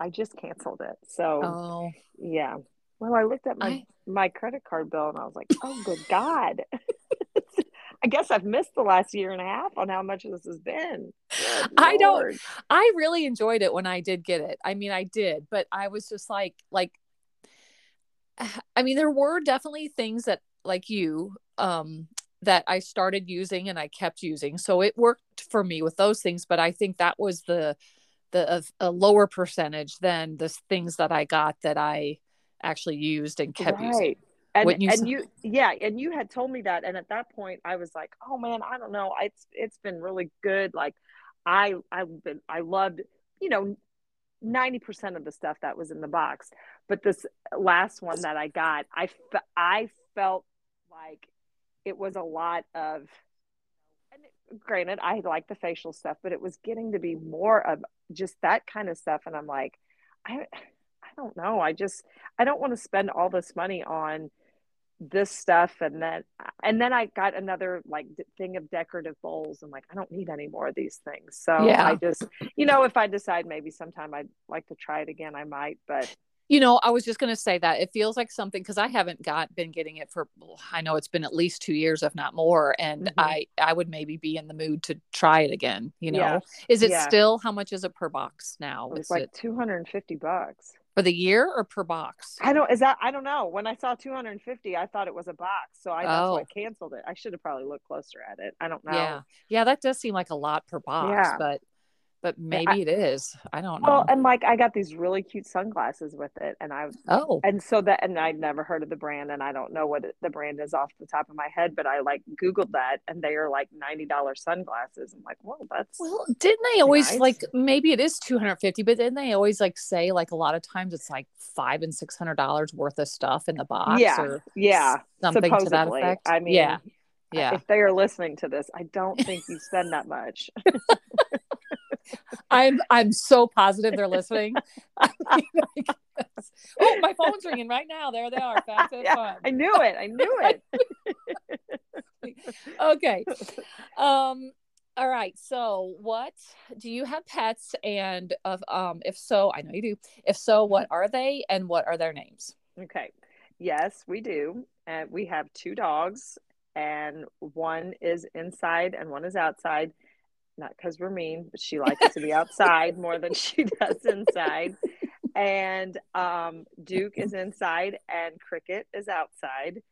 i just canceled it so
Oh,
Yeah. Well, I looked at my
I-
my credit card bill and I was like, "Oh, good God!" I guess I've missed the last year and a half on how much this has been. Good
I don't- I really enjoyed it when I did get it. I mean, I did, but I was just like, like, I mean, there were definitely things that, like you, um, that I started using and I kept using. So it worked for me with those things. But I think that was the, the a, a lower percentage than the things that I got that I actually used and kept using.
And
you
and you yeah, and you had told me that, and at that point, I was like, "Oh man, I don't know. It's it's been really good. Like, I I've been I loved." you know, 90% of the stuff that was in the box. But this last one that I got, I, I felt like it was a lot of, and granted, I like the facial stuff, but it was getting to be more of just that kind of stuff. And I'm like, I, I don't know. I just, I don't want to spend all this money on this stuff and then and then i got another like thing of decorative bowls i'm like i don't need any more of these things so
Yeah.
i just you know if i decide maybe sometime i'd like to try it again i might but
You know, I was just going to say that it feels like something because I haven't got been getting it for I know it's been at least two years, if not more, and
Mhm.
I I would maybe be in the mood to try it again. You know,
Yeah.
is it
Yeah.
still how much is it per box now? It's
like
it
250 bucks
for the year or per box?
i don't is that i don't know when i saw 250 i thought it was a box so i that's why i
Oh.
canceled it i should have probably looked closer at it i don't know
Yeah, yeah, that does seem like a lot per box,
Yeah.
but but maybe it is. I don't know.
well and like i got these really cute sunglasses with it and i
oh,
and so that and i'd never heard of the brand and i don't know what it, the brand is off the top of my head but i like googled that and they are like $90 sunglasses i'm like well that's
well, didn't they always
Nice.
like maybe it is two hundred fifty, but didn't they always like say like a lot of times it's like five and six hundred dollars worth of stuff in the box
yeah
or
yeah
something to that effect?
i mean
yeah, yeah.
if they are listening to this i don't think you spend that much
I'm I'm so positive they're listening. oh, my phone's ringing right now. There they are. Fast and
Yeah,
fun.
i knew it i knew it
Okay. Um. All right. So, what do you have pets? And of um, if so, I know you do. If so, what are they and what are their names?
okay yes we do and we have two dogs and one is inside and one is outside not because we're mean but she likes to be outside more than she does inside and um, duke is inside and cricket is outside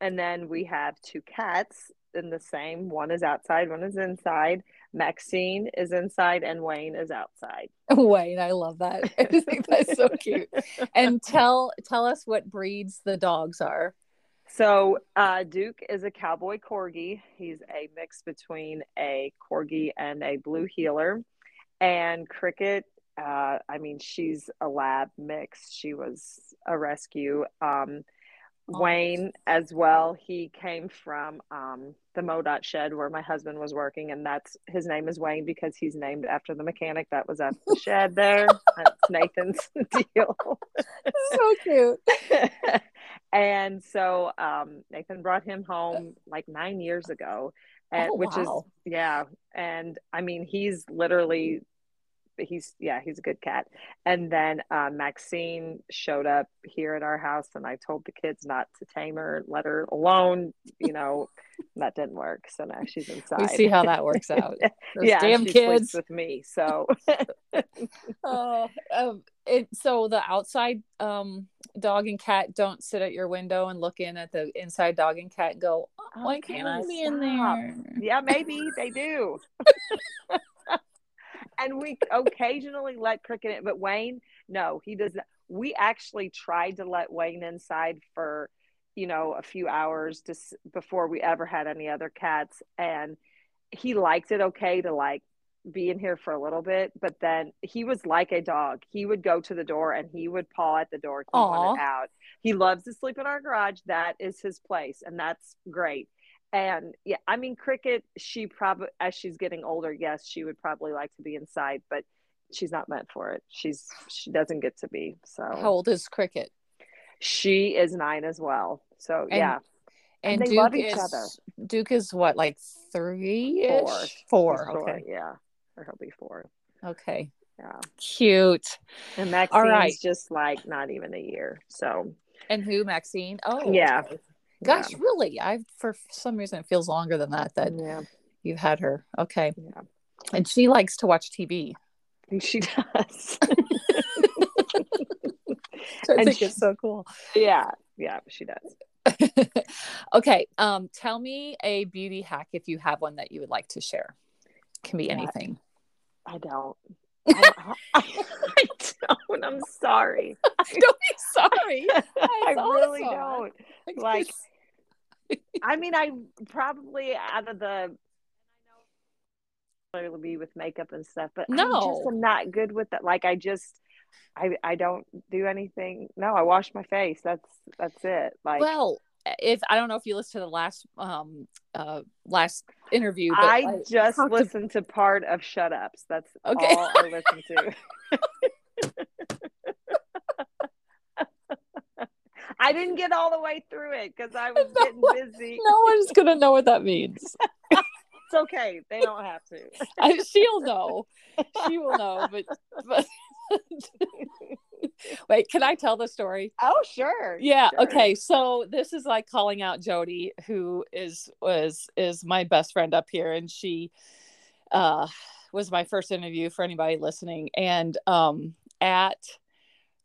and then we have two cats in the same one is outside one is inside maxine is inside and wayne is outside
Wayne, I love that. I think that's so cute. And tell tell us what breeds the dogs are.
So uh, Duke is a cowboy corgi. He's a mix between a corgi and a blue heeler. And Cricket, uh, I mean, she's a lab mix. She was a rescue. Um,
Oh.
Wayne as well. He came from um, the MoDOT shed where my husband was working, and that's his name is Wayne because he's named after the mechanic that was at the shed there. That's Nathan's deal.
So cute.
and so um, Nathan brought him home like nine years ago, and
Oh,
which
wow.
is yeah, and I mean he's literally he's yeah he's a good cat. And then uh, Maxine showed up here at our house, and I told the kids not to tame her, let her alone. You know that didn't work, so now she's inside.
We see how that works out. Those
yeah,
damn
she
kids.
with me. So
Oh, um, it, so the outside um, dog and cat don't sit at your window and look in at the inside dog and cat and go, oh, why can't I be in there?
Yeah, maybe they do. And we occasionally let Cricket in, but Wayne, no, he does not. We actually tried to let Wayne inside for, you know, a few hours just before we ever had any other cats, and he liked it okay to like be in here for a little bit, but then he was like a dog. He would go to the door and he would paw at the door. He wanted out. He loves to sleep in our garage. That is his place, and that's great. And yeah, I mean, Cricket, she probably, as she's getting older, yes, she would probably like to be inside, but she's not meant for it. She's, she doesn't get to be. So
How old is Cricket?
she is nine as well. So
And
yeah,
And,
they
Duke
love each
is
other.
Duke is what, like three?
Four.
Four.
He's
Okay.
Yeah. Or he'll be four.
Okay.
Yeah.
Cute.
And Maxine's
right.
just like not even a year. So
And who, Maxine? Oh,
Yeah.
okay. Gosh, really? I for some reason it feels longer than that that
yeah,
you've had her. Okay.
yeah.
And she likes to watch TV.
She does.
I
And
think
she-
it's so cool.
yeah. Yeah, she does.
okay. Um, tell me a beauty hack if you have one that you would like to share. Can be
Yeah.
anything.
I don't. I, I, I don't. I'm sorry.
Don't be sorry.
I really
awesome.
don't. Like, I mean, I probably out of the necessarily be with makeup and stuff, but I
No.
just am not good with that. Like I just I I don't do anything. No, I wash my face. That's that's it. Like
well, if I don't know if you listened to the last um uh last interview, but
I just
talked to-
listened to part of Shut Ups. That's
Okay.
all I to. I didn't get all the way through it because I was
No
getting
one-
busy.
no one's gonna know what that means.
It's okay. They don't have to.
I, she'll know. She will know. But, but wait, can I tell the story?
Oh, sure.
Yeah.
sure.
Okay. So this is like calling out Jody, who is was is my best friend up here, and she uh, was my first interview for anybody listening. And um, at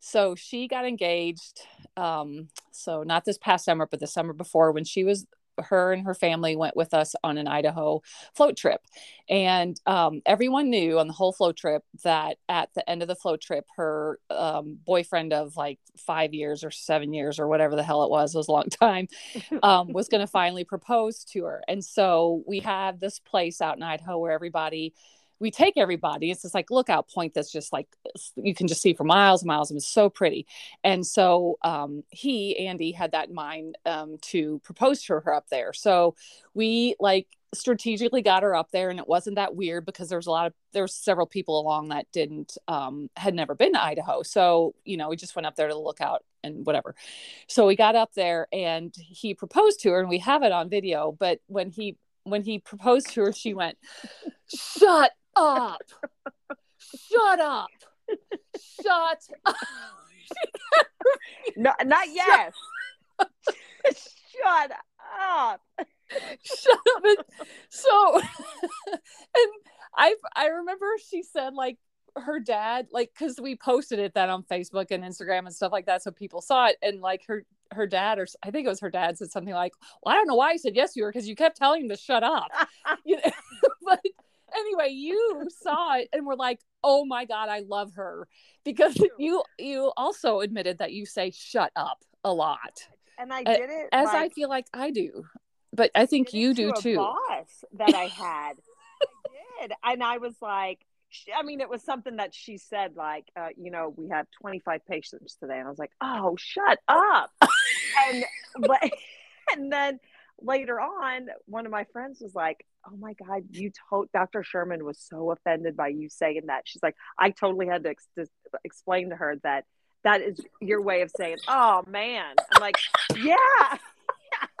so she got engaged. Um, so not this past summer, but the summer before, when she was her and her family went with us on an Idaho float trip. And um, everyone knew on the whole float trip that at the end of the float trip, her um, boyfriend of like five years or seven years or whatever the hell it was, was a long time, um, was going to finally propose to her. And so we had this place out in Idaho where everybody, we take everybody. It's this like lookout point that's just like you can just see for miles and miles, and it's so pretty. And so um, he, Andy, had that in mind um, to propose to her up there. So we like strategically got her up there, and it wasn't that weird because there's a lot of there's several people along that didn't um, had never been to Idaho. So you know we just went up there to the lookout and whatever. So we got up there, and he proposed to her, and we have it on video. But when he when he proposed to her, she went, "Shut up! Shut up! Shut up!"
No, not yes. Shut up.
shut up and so and i i remember she said like her dad like because we posted it that on facebook and instagram and stuff like that so people saw it and like her her dad or i think it was her dad said something like well i don't know why he said yes to her because you kept telling him to shut up you know? but anyway you saw it and were like oh my god i love her because you you also admitted that you say shut up a lot.
And I did it
as i feel like i do but i think you do
to
too.
boss that I had. I did, and I was like, I mean, it was something that she said, like, uh, you know, we have 25 patients today, and I was like, oh, shut up, and but, and then later on, one of my friends was like, oh my god, you told Dr. Sherman was so offended by you saying that. She's like, I totally had to ex- to explain to her that. That is your way of saying, "Oh man." I'm like, "Yeah,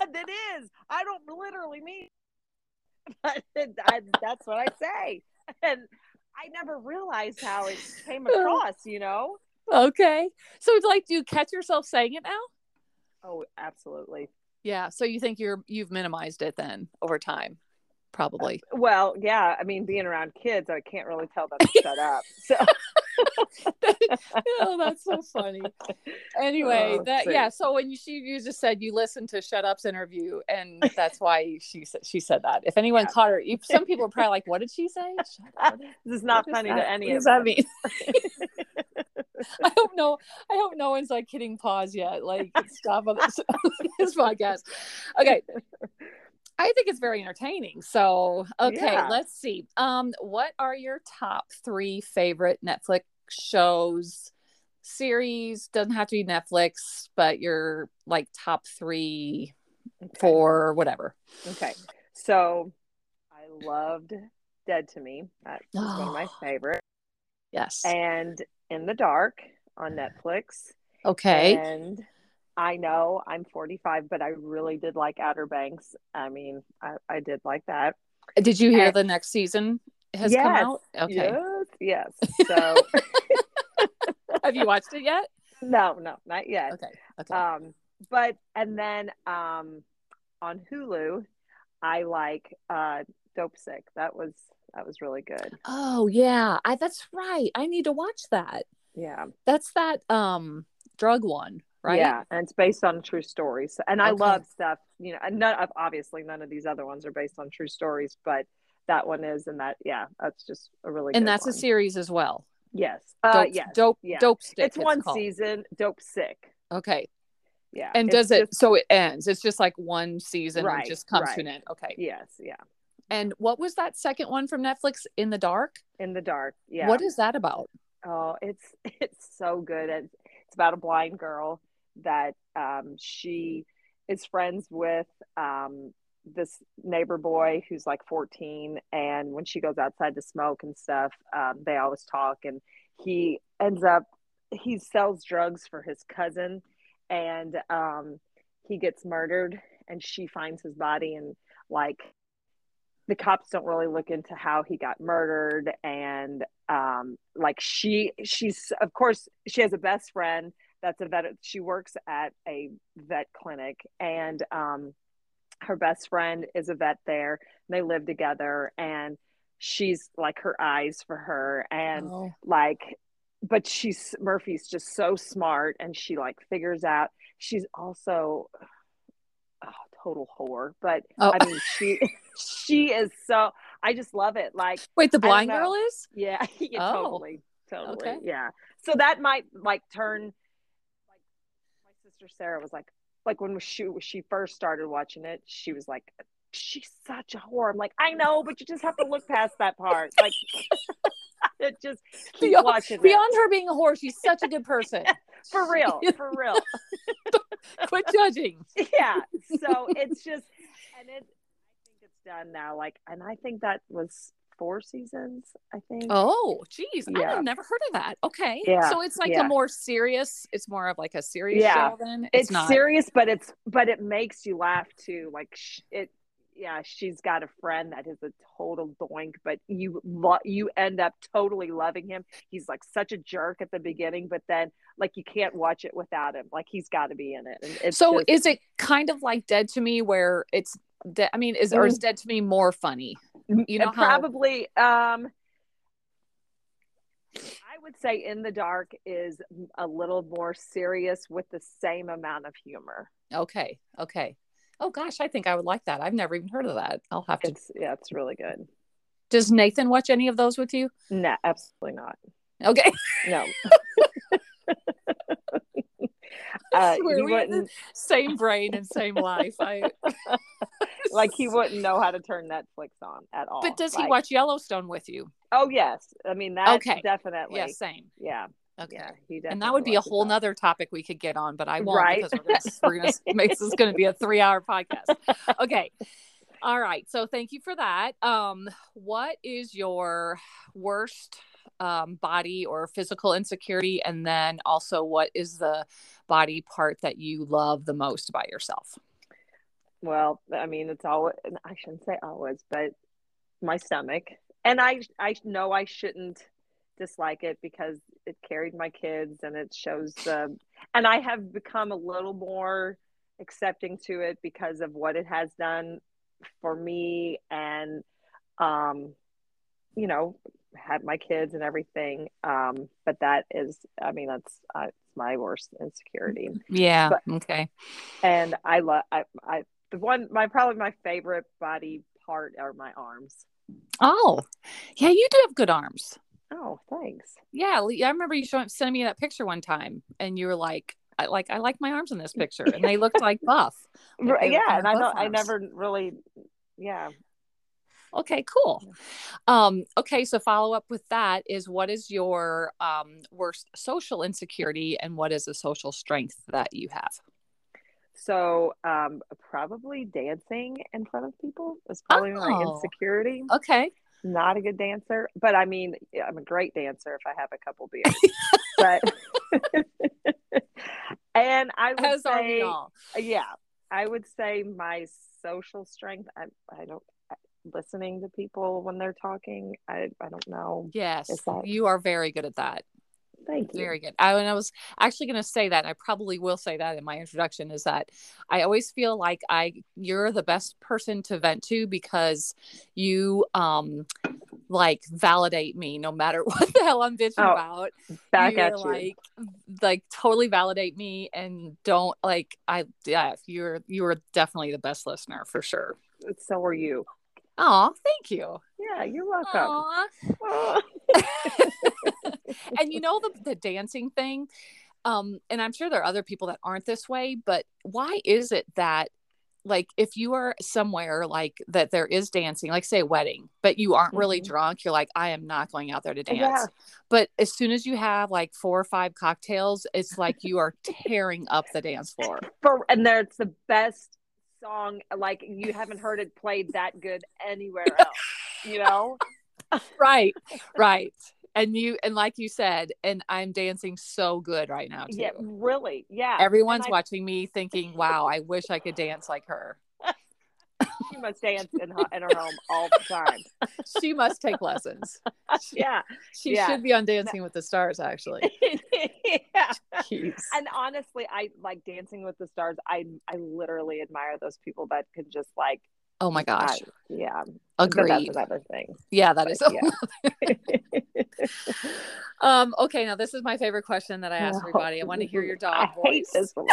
it is. I don't literally mean, but I, that's what I say. And I never realized how it came across. You know?
Okay. So it's like, do you catch yourself saying it now?
Oh, absolutely.
Yeah. So you think you're you've minimized it then over time, probably.
Uh, well, yeah. I mean, being around kids, I can't really tell them to shut up. So
oh, that's so funny. Anyway,
Oh,
that yeah. So when you she you just said you listened to Shut Up's interview, and that's why she said she said that. If anyone
Yeah.
caught her, some people are probably like, "What did she say?" Shut up.
this is not funny
that?
to any
What
of
does that mean? I hope no. I hope no one's like hitting pause yet. Like stop on this, this podcast. Okay. I think it's very entertaining. So okay,
Yeah.
let's see. Um, what are your top three favorite Netflix shows? Series doesn't have to be Netflix, but your like top three
Okay.
for whatever.
Okay. So I loved Dead to Me. That's was one of my favorite.
Yes.
And In the Dark on Netflix.
Okay.
And I know I'm 45, but I really did like Outer Banks. I mean, I, I did like that.
Did you hear
and-
the next season has come out? Okay.
Yes. Yes. So,
Have you watched it yet?
no, no, not yet.
Okay. Okay.
Um, but, and then um, on Hulu, I like uh, Dope Sick. That was, that was really good.
Oh yeah, I that's right. I need to watch that.
Yeah.
That's that um drug one, right?
Yeah, and it's based on true stories. And I love stuff, you know, and none obviously none of these other ones are based on true stories, but that one is, and that yeah, that's just a really
And that's
one.
a series as well.
yes, uh,
Dope,
yes,
dope,
yeah.
dope stick.
It's one
called.
season, dope sick.
Okay.
Yeah,
And
it's
does it
just-
so it ends? It's just like one season
Right,
it just comes to an end. Okay.
Yes, yeah.
And what was that second one from Netflix? In the Dark.
In the Dark. Yeah.
What is that about?
Oh, it's it's so good. It's, it's about a blind girl that um, she is friends with um, this neighbor boy who's like 14 and when she goes outside to smoke and stuff um, they always talk and he ends up he sells drugs for his cousin and um, he gets murdered and she finds his body and like the cops don't really look into how he got murdered and um, like she she's of course she has a best friend that's a vet she works at a vet clinic and um, her best friend is a vet there they live together and she's like her eyes for her and oh. like but she's murphy's just so smart and she like figures out she's also total whore but oh. i mean she she is so i just love it like
wait the blind girl is
yeah, yeah oh. totally totally okay. yeah so that might like turn like my sister sarah was like like when she she first started watching it, she was like, "She's such a whore." I'm like, "I know, but you just have to look past that part." Like, just keep
beyond,
watching.
Beyond her being a whore, she's such a good person.
for real, for real.
Quit judging.
Yeah. So it's just, and it. I think it's done now. Like, and I think that was four seasons, I think.
Oh, geez. Yeah. I've never heard of that. Okay. Yeah. So it's like yeah. a more serious, it's more of like a serious yeah. show then.
It's, it's not... serious, but it's, but it makes you laugh too. Like it, yeah, she's got a friend that is a total doink, but you lo- you end up totally loving him. He's like such a jerk at the beginning, but then like you can't watch it without him. Like he's got to be in it.
so just... is it kind of like Dead to Me, where it's? De- I mean, is or is mm-hmm. Dead to Me more funny?
you know probably um I would say In the Dark is a little more serious with the same amount of humor.
Okay. Okay. Oh gosh, I think I would like that. I've never even heard of that. I'll have to.
It's, yeah, it's really good.
Does Nathan watch any of those with you?
No, absolutely not.
Okay.
No. uh, he wouldn't
same brain and same life. I
like he wouldn't know how to turn Netflix on at all.
But does
like,
he watch Yellowstone with you?
Oh yes, I mean that's okay. definitely
yeah, same.
Yeah.
Okay. Yeah, and that would be a whole nother topic we could get on, but I won't right? because we're gonna, we're gonna make this is going to be a three hour podcast. Okay. All right. So thank you for that. Um, what is your worst um, body or physical insecurity? And then also, what is the body part that you love the most about yourself?
Well, I mean, it's always, I shouldn't say always, but my stomach. And I, I know I shouldn't dislike it because it carried my kids and it shows the, and I have become a little more accepting to it because of what it has done for me and, um, you know, had my kids and everything. Um, but that is, I mean, that's uh, my worst insecurity.
Yeah. But, okay.
And I love, I, I, the one, my probably my favorite body part are my arms.
Oh, yeah, you do have good arms.
Oh, thanks.
Yeah, I remember you showing sending me that picture one time, and you were like, "I like I like my arms in this picture," and they looked like buff.
Like yeah, and I don't, I never really, yeah,
Okay, cool. Um, okay, so follow up with that is what is your um, worst social insecurity and what is a social strength that you have?
So, um, probably dancing in front of people is probably oh, my insecurity.
Okay.
Not a good dancer, but I mean, I'm a great dancer if I have a couple beers. but, and I would As say, yeah, I would say my social strength. I, I don't listening to people when they're talking. I I don't know.
Yes, that... you are very good at that.
Thank you.
Very good. I, and I was actually going to say that. I probably will say that in my introduction. Is that I always feel like I you're the best person to vent to because you um like validate me no matter what the hell I'm bitching oh, about.
Back you're, at you.
Like like totally validate me and don't like I yeah you're you are definitely the best listener for sure.
So are you.
Oh, thank you.
Yeah, you're welcome.
and you know the the dancing thing, um, and I'm sure there are other people that aren't this way, but why is it that like if you are somewhere like that there is dancing like say a wedding but you aren't really
Mhm.
drunk you're like i am not going out there to dance
Yeah.
but as soon as you have like four or five cocktails it's like you are tearing up the dance floor
For and there's the best song. Like you haven't heard it played that good anywhere else. You know.
right right and you and like you said and i'm dancing so good right now too
Yeah. Really. Yeah.
everyone's
I-
watching me thinking wow i wish i could dance like her
She must dance in her, in her home all the time.
she must take lessons she,
Yeah.
she
yeah.
should be on dancing with the stars actually
yeah.
Jeez.
And honestly, I like Dancing with the Stars. I I literally admire those people that can just like,
oh my gosh
yeah. But
agreed
that's another thing.
yeah that is
yeah.
um okay now this is my favorite question that i ask everybody i want to hear your dog
I hate
voice
this one.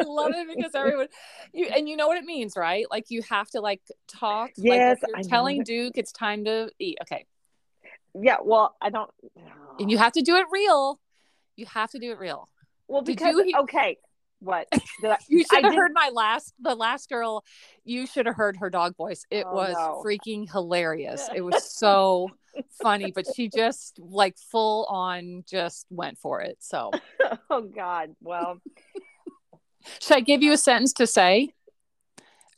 I love it because everyone you and you know what it means, right? Like you have to like talk.
Yes,
like you're telling. Duke it's time to eat. Okay.
yeah. Well, I don't.
And you have to do it real. You have to do it real.
Well, because
you
okay, what? I,
You
I
should have heard my last the last girl, you should have heard her dog voice. It
Oh,
was
no.
freaking hilarious. It was so funny, but she just like full on just went for it. So
Oh God. Well,
should I give you a sentence to say?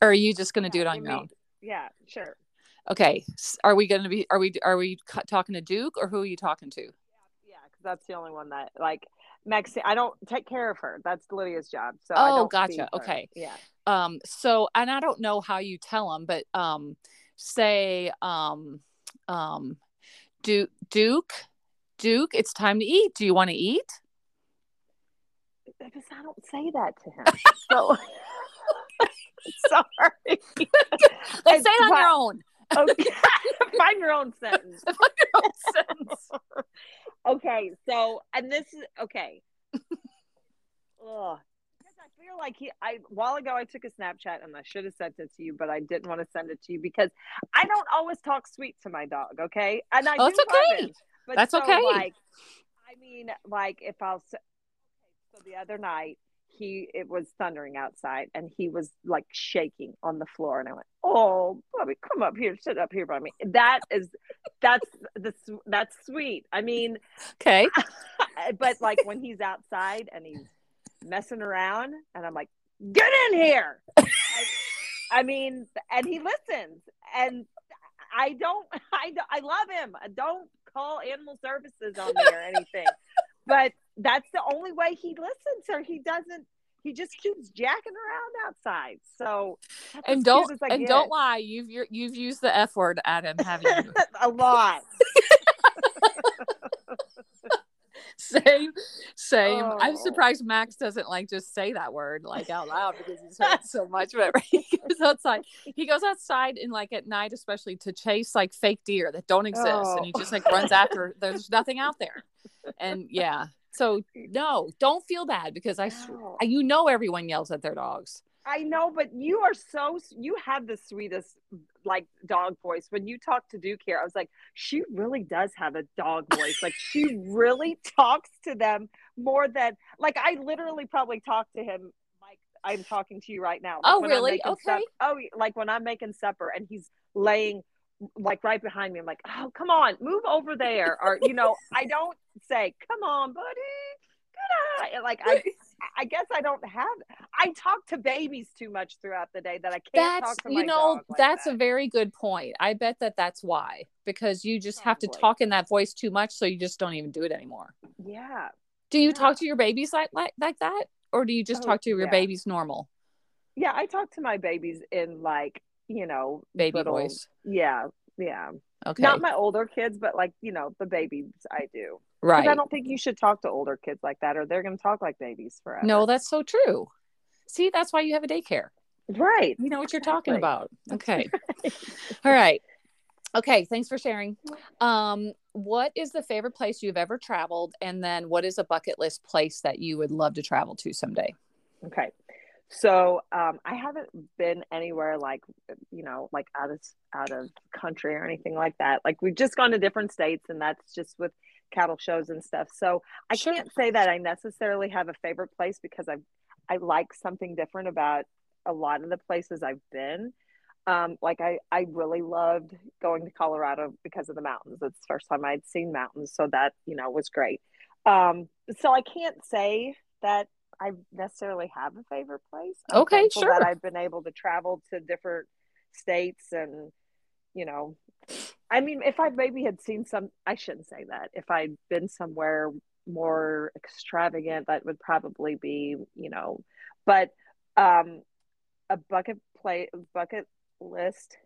Or are you just gonna do it on your own?
Yeah. Sure.
Okay. Are we going to be, are we, are we talking to Duke or who are you talking to?
Yeah, because that's the only one that like Maxine. I don't take care of her. That's Lydia's job. So I
Oh,
don't
gotcha. Okay.
Yeah.
Um, so, and I don't know how you tell them, but, um, say, um, um, Duke, Duke, Duke, it's time to eat. Do you want to eat?
Because I don't say that to him. So sorry.
Let's say it on your own.
Okay. Find your own sentence.
Find your own sentence.
okay, so and this is okay. Ugh. Because I feel like he I a while ago I took a Snapchat and I should have sent it to you, but I didn't want to send it to you because I don't always talk sweet to my dog, okay? And I
Oh,
do
it's okay.
him, but
That's
so,
okay.
Like, I mean, like if I'll so the other night he it was thundering outside and he was like shaking on the floor and I went, "Oh, Bobby, come up here, sit up here by me." That is that's the that's sweet. I mean,
Okay.
but like when he's outside and he's messing around and I'm like, "Get in here." I, I mean, and he listens and I don't I don't- I love him. Don't call animal services on me or anything. but that's the only way he listens or he doesn't he just keeps jacking around outside. So
And don't, and
get.
don't lie. You've, you're, you've used the F word at him, haven't you?
a lot.
same same i'm
Oh.
surprised max doesn't like just say that word like out loud because he's heard so much But he goes outside he goes outside and like at night especially to chase like fake deer that don't exist and he
Oh.
just like runs oh. after there's nothing out there and yeah so no don't feel bad because i
No.
you know everyone yells at their dogs
I know, but you are so you have the sweetest like dog voice. When you talk to Duke here, I was like, she really does have a dog voice. like she really talks to them more than like I literally probably talk to him like I'm talking to you right now. Like
Oh, really? Okay.
sup- oh, like when I'm making supper and he's laying like right behind me. I'm like, oh, come on, move over there, or you know, I don't say, come on, buddy. Good. Like I, I guess I don't have. I talk to babies too much throughout the day that I can't
that's
talk to my
you know
like
that's
that.
a very good point i bet that that's why because you just have to talk in that voice too much so you just don't even do it anymore
yeah.
Do you
Yeah.
talk to your babies like like like that, or do you just
Oh,
talk to your
yeah.
babies normal
Yeah, I talk to my babies in like you know
baby
little-
voice?
Yeah, yeah.
Okay,
Not my older kids, but like you know the babies I do.
right?
I don't think you should talk to older kids like that, or they're going to talk like babies forever.
No, that's so true. See, that's why you have a daycare.
right.
You know what you're talking
Exactly.
about. Okay, all right. Okay, thanks for sharing. Um, what is the favorite place you've ever traveled, and then what is a bucket list place that you would love to travel to someday?
Okay. So um, I haven't been anywhere like you know like out of out of country or anything like that. Like we've just gone to different states, and that's just with cattle shows and stuff. So I
Sure.
can't say that I necessarily have a favorite place because I've I like something different about a lot of the places I've been. Um, like I, I really loved going to Colorado because of the mountains. It's the first time I'd seen mountains, so that you know was great. Um, so I can't say that I necessarily have a favorite place.
I'm okay, sure.
That I've been able to travel to different states and you know, I mean, if I maybe had seen some, I shouldn't say that. If I'd been somewhere more extravagant, that would probably be, you know, but um, a bucket play bucket list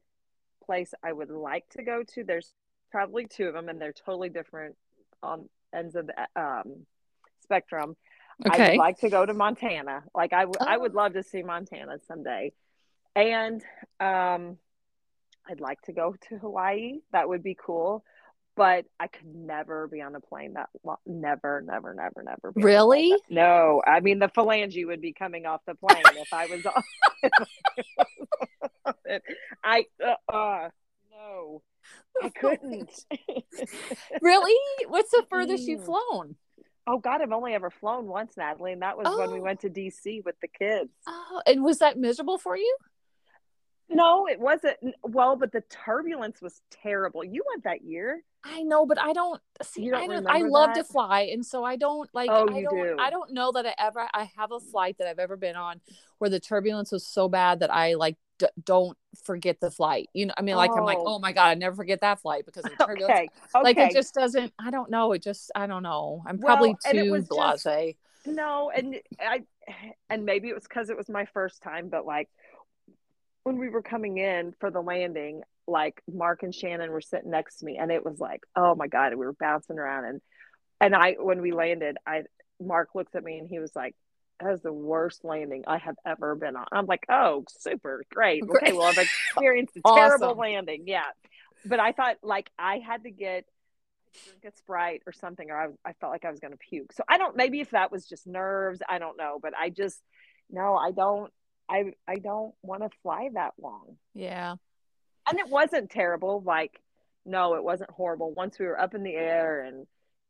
place I would like to go to. There's probably two of them, and they're totally different on ends of the um, spectrum. Okay. I would like to go to Montana. Like I, w- oh. I would oh. love to see Montana someday, and um, I'd like to go to Hawaii. That would be cool. But I could never be on a plane that long. Never, never, never, never.
Really?
No. I mean, the phalange would be coming off the plane if I was on. I, uh, uh, no, I couldn't.
really? What's the furthest you've mm. flown?
Oh God, I've only ever flown once, Natalie, and that was oh. when we oh. went to DC with the kids.
Oh, and was that miserable for you?
No, it wasn't. Well, but the turbulence was terrible. You went that year.
I know, but I don't see. Don't I, don't, I love that? to fly, and so I don't like.
Oh,
I
you
don't.
do.
I don't know that I ever. I have a flight that I've ever been on where the turbulence was so bad that I like d- don't forget the flight. You know, I mean, like oh. I'm like, oh. oh my god, I never forget that flight because of turbulence. Okay. okay. Like it just doesn't. I don't know. It just. I don't know. I'm probably well, too blasé.
no, and I, and maybe it was because it was my first time, but like when we were coming in for the landing, like Mark and Shannon were sitting next to me, and it was like, oh my god, we were bouncing around, and and I when we landed, I Mark looks at me and he was like, that is the worst landing I have ever been on. I'm like, oh, super, great. Okay, well, I've experienced a awesome. terrible landing. Yeah. But I thought like I had to get drink a Sprite or something, or I, I felt like I was going to puke. So I don't, maybe if that was just nerves, I don't know. But I just, no, I don't, I I don't want to fly that long.
Yeah.
And it wasn't terrible. Like, no, it wasn't horrible. Once we were up in the air and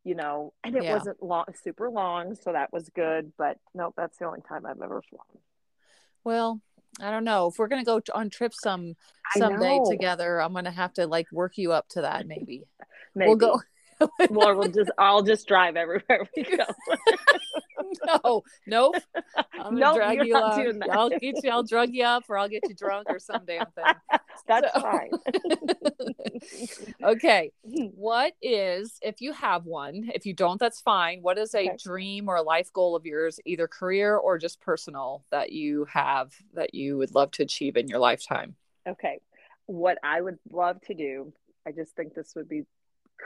you know, and it yeah. wasn't long super long, so that was good. But nope, that's the only time I've ever flown.
Well, I don't know. If we're gonna go on trips some someday together, I'm gonna have to like work you up to that maybe.
maybe. We'll go well, we'll just I'll just drive everywhere we go.
no, nope. I'm gonna nope, drag you up. I'll get you. I'll drug you up, or I'll get you drunk, or some damn thing.
That's so. fine.
okay. Hmm. What is, if you have one, if you don't, that's fine. What is a okay. dream or a life goal of yours, either career or just personal, that you have that you would love to achieve in your lifetime?
Okay. What I would love to do, I just think this would be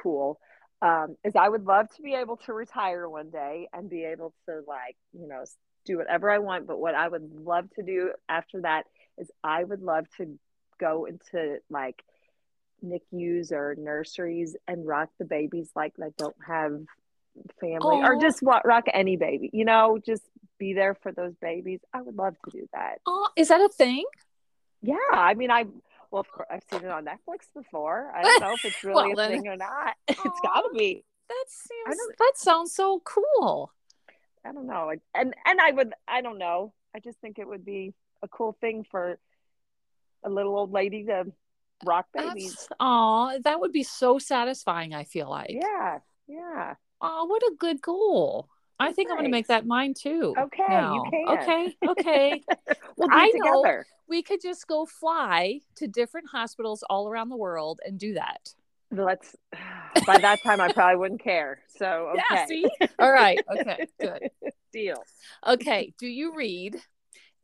cool um, is I would love to be able to retire one day and be able to like, you know, do whatever I want. But what I would love to do after that is I would love to go into like NICUs or nurseries and rock the babies like that don't have family Aww. or just rock any baby, you know, just be there for those babies. I would love to do that.
Oh, is that a thing?
Yeah. I mean, I, well, of course, I've seen it on Netflix before. I don't know if it's really well, a thing or not. it's got to be.
That seems. That sounds so cool.
I don't know, and and I would. I don't know. I just think it would be a cool thing for a little old lady to rock babies.
Oh, that would be so satisfying. I feel like.
Yeah. Yeah.
Oh, what a good goal. I think nice. I'm going to make that mine too.
Okay, now. you can.
Okay, okay.
we'll I know
we could just go fly to different hospitals all around the world and do that.
Let's. By that time, I probably wouldn't care. So okay.
Yeah, see? All right. Okay. Good.
Deal.
Okay. Do you read?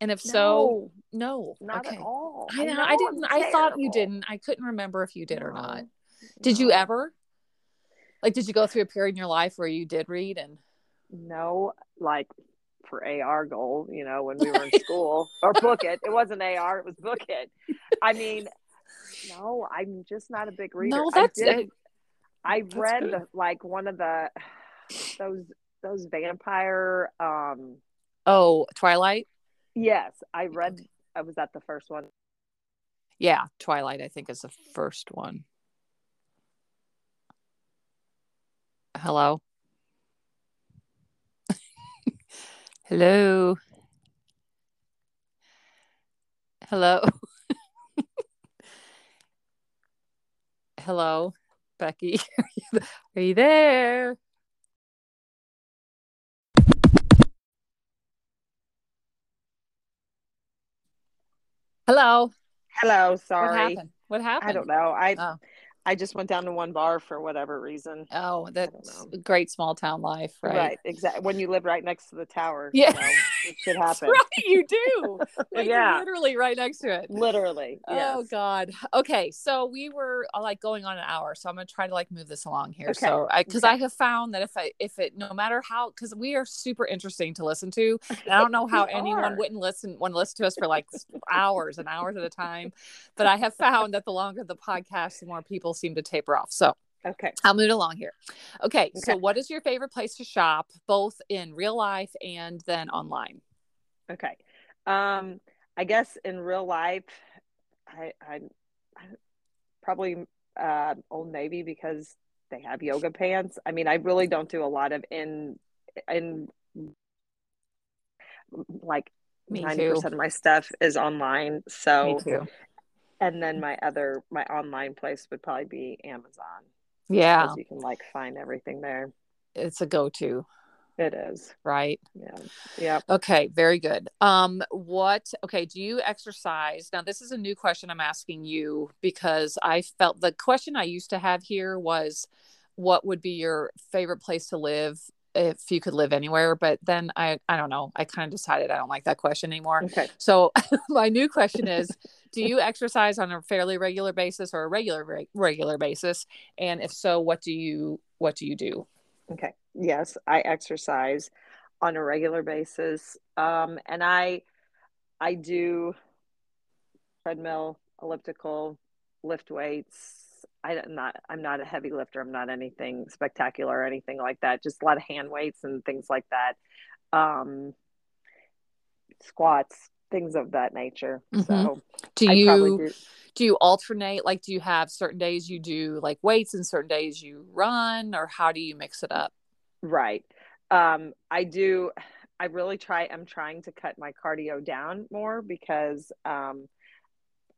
And if no, so,
no, not
okay.
at all.
I, know, I didn't. I thought you didn't. I couldn't remember if you did no, or not. Did no. you ever? Like, did you go through a period in your life where you did read and?
No, like for AR goal, you know, when we were in school or book it. It wasn't AR, it was book it. I mean, no, I'm just not a big reader.
No, that's
I
did,
I read the, like one of the those those vampire um
oh Twilight.
Yes, I read. I was at the first one.
Yeah, Twilight. I think is the first one. Hello. Hello. Hello. Hello, Becky. Are you there? Hello.
Hello. Sorry.
What happened? What happened?
I don't know. I
oh.
I just went down to one bar for whatever reason.
Oh, that's great small town life, right? right?
Exactly. When you live right next to the tower.
Yeah.
You know, it should happen.
right, you do. Like,
Yeah.
literally right next to it.
Literally. Yes.
Oh God. Okay, so we were uh, like going on an hour, so I'm gonna try to like move this along here.
Okay,
So I because
okay.
I have found that if I if it no matter how because we are super interesting to listen to, and I don't know how anyone
are.
wouldn't listen want to listen to us for like hours and hours at a time, but I have found that the longer the podcast, the more people seem to taper off. So
Okay.
I'll move it along here. Okay, so what is your favorite place to shop, both in real life and then online?
Okay. Um, I guess in real life, I, I, I probably uh, Old Navy because they have yoga pants. I mean, I really don't do a lot of in in like ninety percent of my stuff is online. So, and then my other my online place would probably be Amazon
Yeah,
you can like find everything there.
it's a go-to,
It is.
right?
Yeah. Yeah.
Okay, very good. Um, what? Okay, do you exercise? Now, this is a new question I'm asking you because I felt the question I used to have here was, what would be your favorite place to live if you could live anywhere? But then I, I don't know. I kind of decided I don't like that question anymore.
Okay.
So my new question is, do you exercise on a fairly regular basis or a regular re- regular basis? And if so, what do you what do you do?
Okay. Yes, I exercise on a regular basis. Um, and I I do treadmill, elliptical, lift weights. I'm not I'm not a heavy lifter. I'm not anything spectacular or anything like that. Just a lot of hand weights and things like that. Um, squats, things of that nature.
Mhm.
So
Do
I
you
do.
do you alternate like do you have certain days you do like weights and certain days you run or how do you mix it up
Right. Um, I do. I really try. I'm trying to cut my cardio down more because um,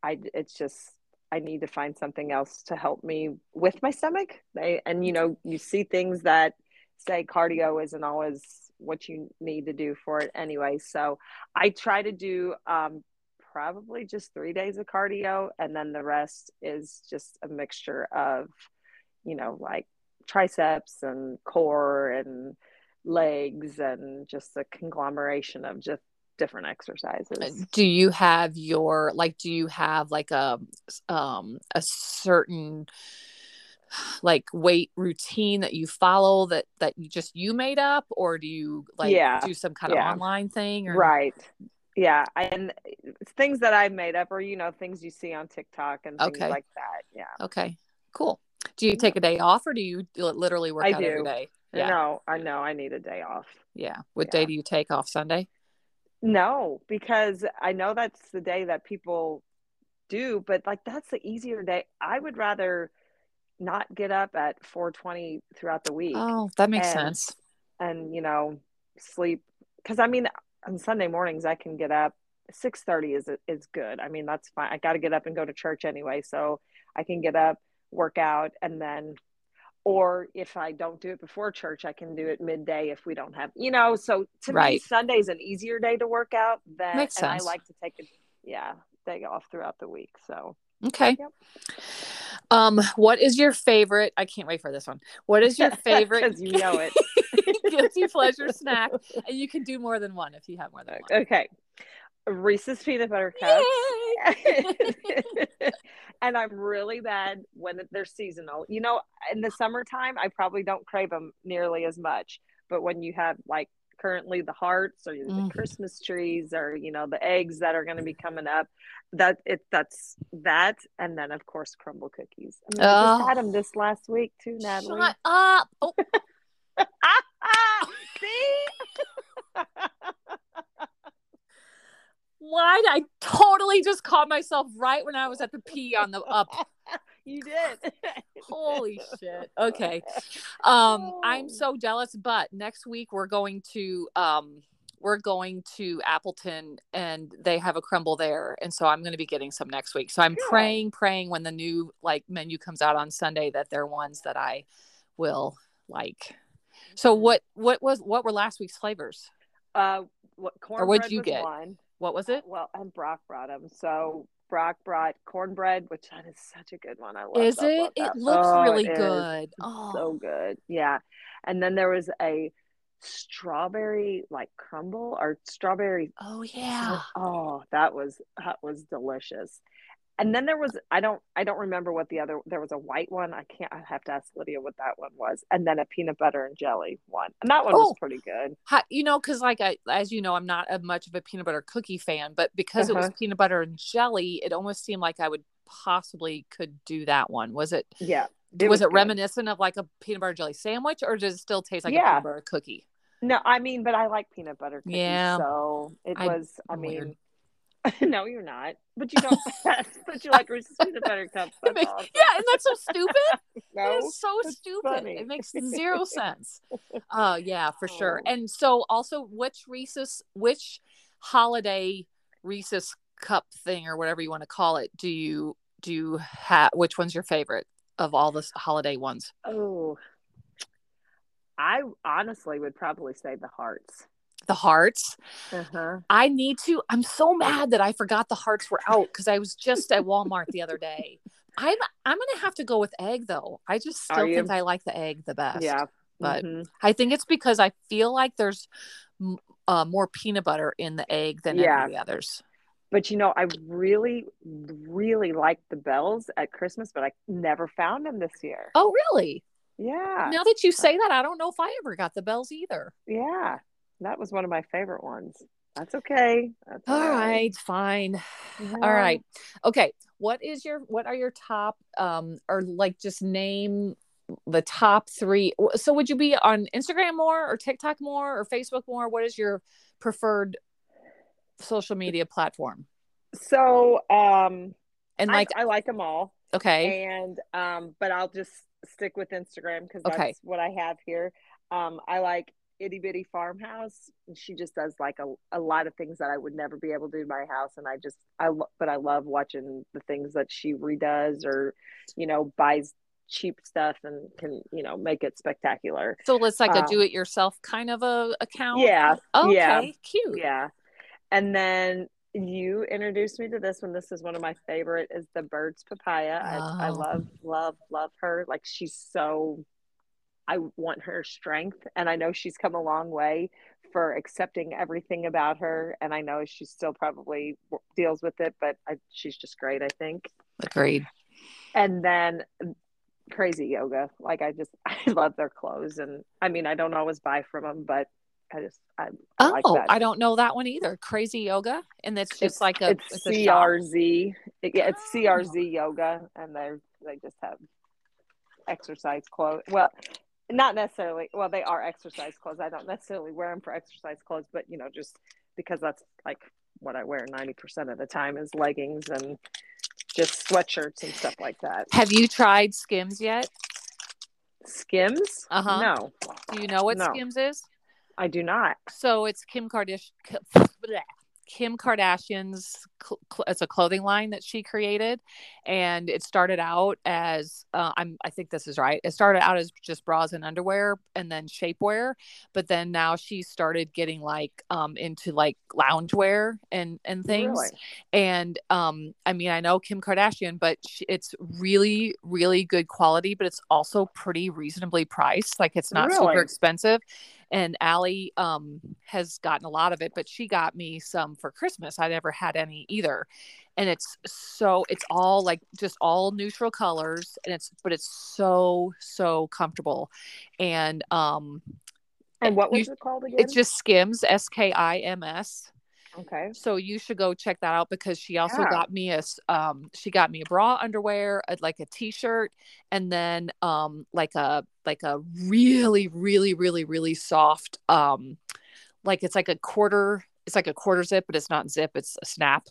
I. It's just I need to find something else to help me with my stomach. I, and you know, you see things that say cardio isn't always what you need to do for it anyway. So I try to do um, probably just three days of cardio, and then the rest is just a mixture of, you know, like triceps and core and legs and just a conglomeration of just different exercises.
do you have your like do you have like a um a certain like weight routine that you follow that that you just you made up or do you like
Yeah,
do some kind of online thing or
Right. Yeah. And things that I've made up or, you know, things you see on TikTok and things
Okay.
like that. Yeah.
okay cool do you take a day off or do you literally work
I
out
do.
day
I
yeah
know. I know I need a day off.
yeah what
Yeah.
day do you take off sunday
No, because I know that's the day that people do, but like that's the easier day. I would rather not get up at 4:20 throughout the week
oh that makes
And-
sense
and you know sleep because I mean on Sunday mornings I can get up 6:30 is is good. I mean that's fine. I got to get up and go to church anyway, so I can get up, work out, and then or if I don't do it before church, I can do it midday if we don't have, you know. So to me,
Right.
Sunday's an easier day to work out than,
Makes
and I like to take a yeah day off throughout the week. So
Okay.
Yep.
Um, what is your favorite? I can't wait for this one. What is your favorite
you know it.
guilty pleasure snack? And you can do more than one if you have more than one.
Okay, Reese's peanut butter cups. and I'm really bad when they're seasonal. You know, in the summertime, I probably don't crave them nearly as much. But when you have like currently the hearts or the
Mhm.
Christmas trees or you know the eggs that are going to be coming up, that it that's that, and then of course Crumbl cookies. I, mean, I
Oh.
just had them this last week too, Natalie.
Shut up. Oh,
See.
why did I totally just caught myself right when I was at the pee on the up?
you did.
Holy shit. Okay. Um, I'm so jealous, but next week we're going to um we're going to Appleton and they have a Crumbl there. And so I'm going to be getting some next week. So I'm
Good.
praying, praying when the new like menu comes out on Sunday that they're ones that I will like. So what what was what were last week's flavors?
Uh, what cornbread
what'd you get?
One.
What was it?
Well, and Brock brought them. So Brock brought cornbread, which that is such a good one. I love.
Is
love,
it?
love
It looks
Oh,
really
it
good. Oh,
So good. Yeah. And then there was a strawberry like crumble or strawberry.
oh yeah.
Oh, that was that was delicious. And then there was I don't I don't remember what the other there was a white one. I can't I have to ask Lydia what that one was. And then a peanut butter and jelly one. And that one was
Oh.
pretty good.
How, you know, because like I, as you know, I'm not a much of a peanut butter cookie fan, but because it was
Uh-huh.
peanut butter and jelly, it almost seemed like I would possibly could do that one. Was it?
Yeah.
was,
was
it
good.
reminiscent of like a peanut butter jelly sandwich, or does it still taste like a peanut butter cookie?
No, I mean, but I like peanut butter cookies.
Yeah.
So it
I-
was, I
I'm weird.
no, you're not. But you don't, but you like Reese's peanut butter cups.
Makes-
awesome.
Yeah, and that's so stupid.
No,
It's so stupid.
funny.
It makes zero sense. Uh yeah, for sure.
Oh.
And so also which Reese's which holiday Reese's cup thing or whatever you want to call it do you do you have which one's your favorite of all the holiday ones?
Oh, I honestly would probably say the hearts.
The hearts.
Uh-huh.
I need to I'm so mad that I forgot the hearts were out cuz I was just at Walmart the other day. I'm I'm going to have to go with egg though. I just still think I like the egg the best.
Yeah.
but-
Mhm.
I think it's because I feel like there's uh, more peanut butter in the egg than
Yeah.
any of the others.
But you know, I really, really liked the bells at Christmas, but I never found them this year.
Oh, really?
Yeah.
Now that you say that, I don't know if I ever got the bells either.
Yeah. That was one of my favorite ones. That's okay. That's
All right, fine.
Yeah.
All right. Okay. What is your what are your top um or like just name the top 3 so would you be on Instagram more or TikTok more or Facebook more what is your preferred social media platform
So, um,
and
I-
like
I, like them all,
okay
and um, but I'll just stick with Instagram because that's
Okay.
what I have here. Um, I like itty bitty farmhouse. She just does like a, a lot of things that I would never be able to do in my house, and I just I lo- but I love watching the things that she redoes or you know buys cheap stuff and can you know make it spectacular.
so it's like a
uh,
do it yourself kind of a account
Yeah,
okay
yeah.
cute
Yeah. And then you introduced me to this one. This is one of my favorite is the Birds Papaya. I, I
Oh.
love, love, love her. Like she's so I want her strength and I know she's come a long way for accepting everything about her and I know she still probably deals with it, but I, she's just great, I think.
agreed
And then mm, crazy yoga. Like I just I love their clothes and I mean I don't always buy from them, but I just I, I
oh
like that.
I don't know that one either crazy yoga and it's just like a
it's,
shop.
CRZ. It- yeah, it's
Oh.
CRZ yoga, and they they just have exercise clothes. Well, not necessarily. Well, they are exercise clothes. I don't necessarily wear them for exercise clothes, but you know, just because that's like what I wear ninety percent of the time is leggings and just sweatshirts and stuff like that.
have you tried skims yet
Skims?
Uh-huh.
No,
do you know what
No.
skims is
I do not.
so it's kim kardashian kim kardashian's cl- cl- it's a clothing line that she created and it started out as uh, i'm i think this is right it started out as just bras and underwear and then shapewear but then now she started getting like um into like loungewear and and things.
Really?
and um i mean i know kim kardashian but she, it's really really good quality but it's also pretty reasonably priced. Like it's not super expensive and Allie um has gotten a lot of it but she got me some for christmas. I never had any either. And it's so it's all like just all neutral colors and it's but it's so so comfortable. And um
And what was
You-
it called again?
it's just skims s-k-i-m-s
okay.
so you should go check that out because she also
Yeah.
got me a um she got me a bra underwear a, like a t-shirt and then um like a like a really really really really soft um like it's like a quarter it's like a quarter zip, but it's not zip, it's a snap.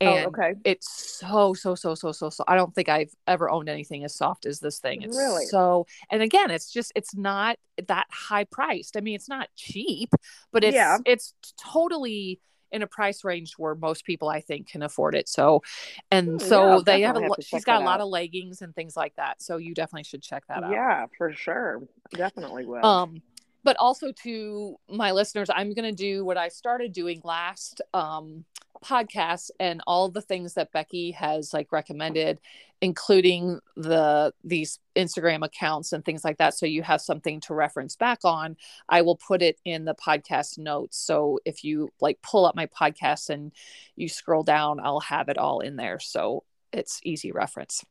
Oh,
And
okay.
it's so, so, so, so, so, so. I don't think I've ever owned anything as soft as this thing. It's
Really?
so, and again, it's just, it's not that high priced. I mean, it's not cheap, but it's,
Yeah.
it's totally in a price range where most people I think can afford it. So, and
Hmm,
so
yeah,
they have a,
have
she's got a lot
out.
of leggings and things like that. So you definitely should check that out.
Yeah, for sure. Definitely will.
Um, but also to my listeners, I'm going to do what I started doing last um, podcast and all the things that Becky has like recommended, including the these Instagram accounts and things like that. So you have something to reference back on. I will put it in the podcast notes. So if you like pull up my podcast and you scroll down, I'll have it all in there. So it's easy reference.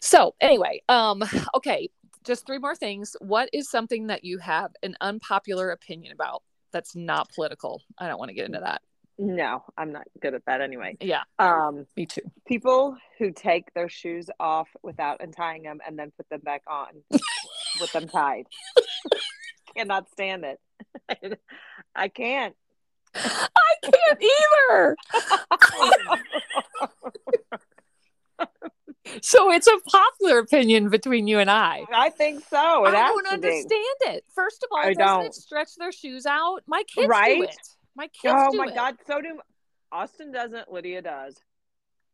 So anyway, um, okay, just three more things. What is something that you have an unpopular opinion about that's not political? I don't want to get into that.
No, I'm not good at that anyway.
Yeah,
Um,
me too.
people who take their shoes off without untying them and then put them back on with them tied. Cannot stand it. I can't.
I can't either. So it's a popular opinion between you and I.
I think so. It
I don't
to be.
understand it. First of all,
I
doesn't
don't.
it stretch their shoes out? My kids
Right?
do it. My kids
Oh my
it.
god, so do Austin doesn't, Lydia does.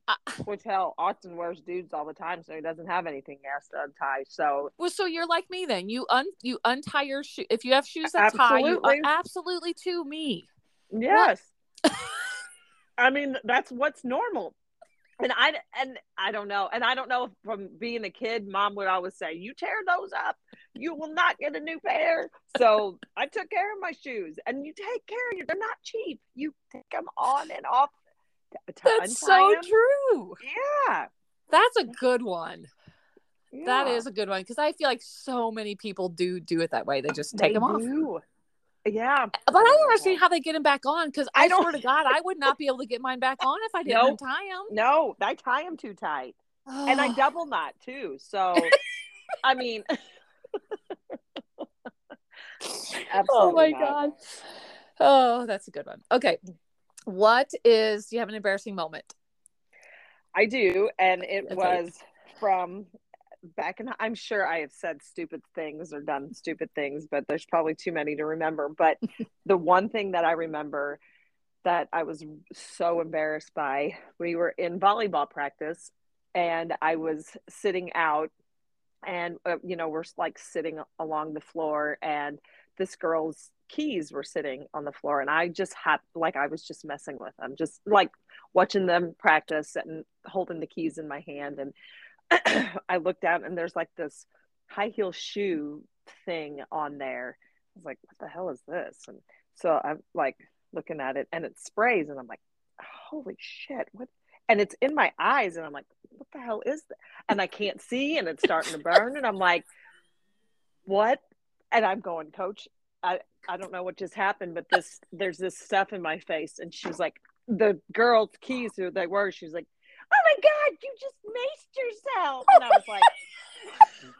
Uh,
Which hell, Austin wears dudes all the time, so he doesn't have anything he has to untie. So
Well, so you're like me then. You un you untie your shoe. If you have shoes that tie, you
Absolutely.
absolutely to me.
yes. I mean, that's what's normal. And I and I don't know. And I don't know if from being a kid, mom would always say, You tear those up, you will not get a new pair. So I took care of my shoes. And you take care of your they're not cheap. You take them on and off.
That's
so
so
'em.
true.
Yeah.
That's a good one. That
yeah.
is a good one because I feel like so many people do do it that way. They just take
They
them off.
Yeah.
But I don't understand how they get them back on because I,
I don't-
swear to God, I would not be able to get mine back on if I didn't
Nope.
untie them.
No, I tie them too tight. And I double knot too. So I mean
oh my
not.
God. Oh, that's a good one. Okay. What is, do you have an embarrassing moment?
I do, and it was from back in. I'm sure I have said stupid things or done stupid things, but there's probably too many to remember. But the one thing that I remember that I was so embarrassed by, we were in volleyball practice, and I was sitting out, and uh, you know we're like sitting along the floor, and this girl's keys were sitting on the floor, and I just had like I was just messing with them, just like watching them practice and holding the keys in my hand and I looked down and there's like this high heel shoe thing on there. I was like, what the hell is this? And so I'm like looking at it and it sprays and I'm like, holy shit, what? And it's in my eyes and I'm like, what the hell is that? And I can't see and it's starting to burn and I'm like, what? And I'm going, coach, I, I don't know what just happened, but this there's this stuff in my face. And she's like, the girl's keys who they were, she's like, Oh my god, you just maced yourself. And I was like,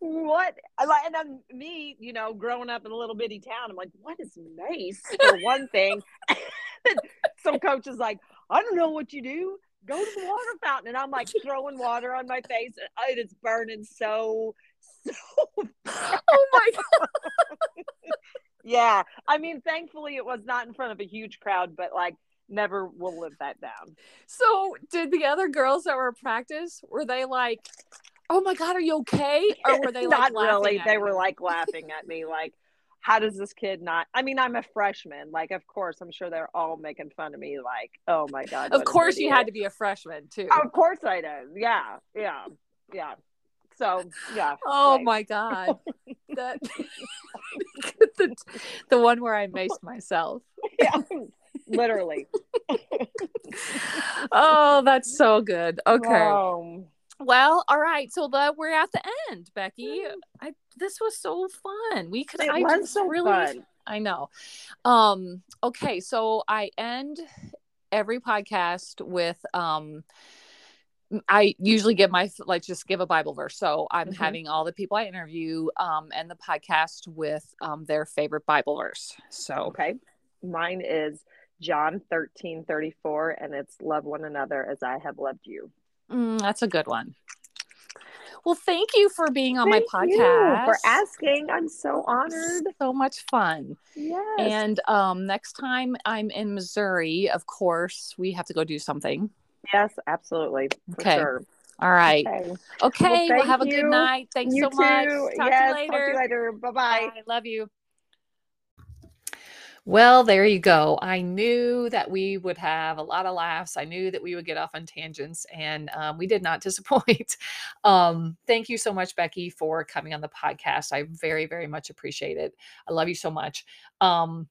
What? Like and then me, you know, growing up in a little bitty town, I'm like, what is mace for one thing? Some coach is like, I don't know what you do. Go to the water fountain. And I'm like throwing water on my face and it is burning so so
Oh my God.
yeah. I mean, thankfully it was not in front of a huge crowd, but like never will live that down.
So, did the other girls that were at practice, were they like, oh my God, are you okay? Or were they like,
not really. They
you?
were like laughing at me, like, how does this kid not? I mean, I'm a freshman. Like, of course, I'm sure they're all making fun of me. Like, oh my god.
Of course, you had to be a freshman too.
Of course, I did. Yeah, yeah, yeah. So yeah.
Oh
right.
my god. that the, the one where I maced myself.
Yeah, literally.
Oh, that's so good. Okay.
Um,
Well, all right. So the, we're at the end, Becky. I this was so fun. We could
it
I
was so
really
fun.
I know. Um, okay, so I end every podcast with um I usually give my like just give a Bible verse. So I'm
Mhm.
having all the people I interview um and the podcast with um their favorite Bible verse. So
Okay. mine is John 13 34, and it's love one another as I have loved you.
Mm, that's a good one. Well, thank you for being on
Thank
my
you
podcast.
for asking. I'm so honored.
So much fun.
Yes.
And um, next time I'm in Missouri, of course, we have to go do something.
yes, absolutely. For
Okay.
sure.
All right.
Okay.
Okay. Well,
thank
have a good night. Thanks
you
so much. Talk
yes,
to you
Talk to
later.
you later. Bye bye.
Bye. Love you.
Well, there you go. I knew that we would have a lot of laughs. I knew that we would get off on tangents, and um, we did not disappoint. um, thank you so much, Becky, for coming on the podcast. I very, very much appreciate it. I love you so much. Um,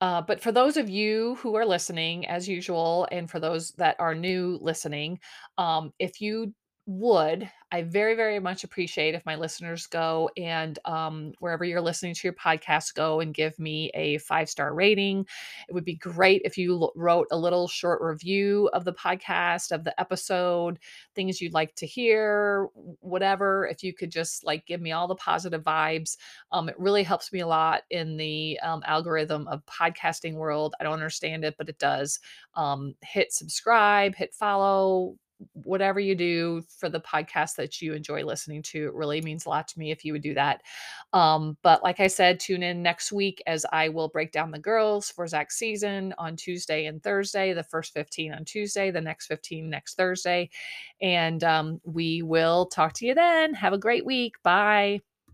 uh, but for those of you who are listening, as usual, and for those that are new listening, um, if you would, I very, very much appreciate if my listeners go and um, wherever you're listening to your podcast, go and give me a five star rating. It would be great if you l- wrote a little short review of the podcast, of the episode, things you'd like to hear, whatever. If you could just like give me all the positive vibes um, it really helps me a lot in the um, algorithm of podcasting world. I don't understand it, but it does. Um, hit subscribe, hit follow, whatever you do for the podcast that you enjoy listening to. It really means a lot to me if you would do that. Um, but like I said, tune in next week as I will break down the girls for Zach's season on Tuesday and Thursday. The first 15 on Tuesday, the next 15 next Thursday. And um, we will talk to you then. Have a great week. Bye.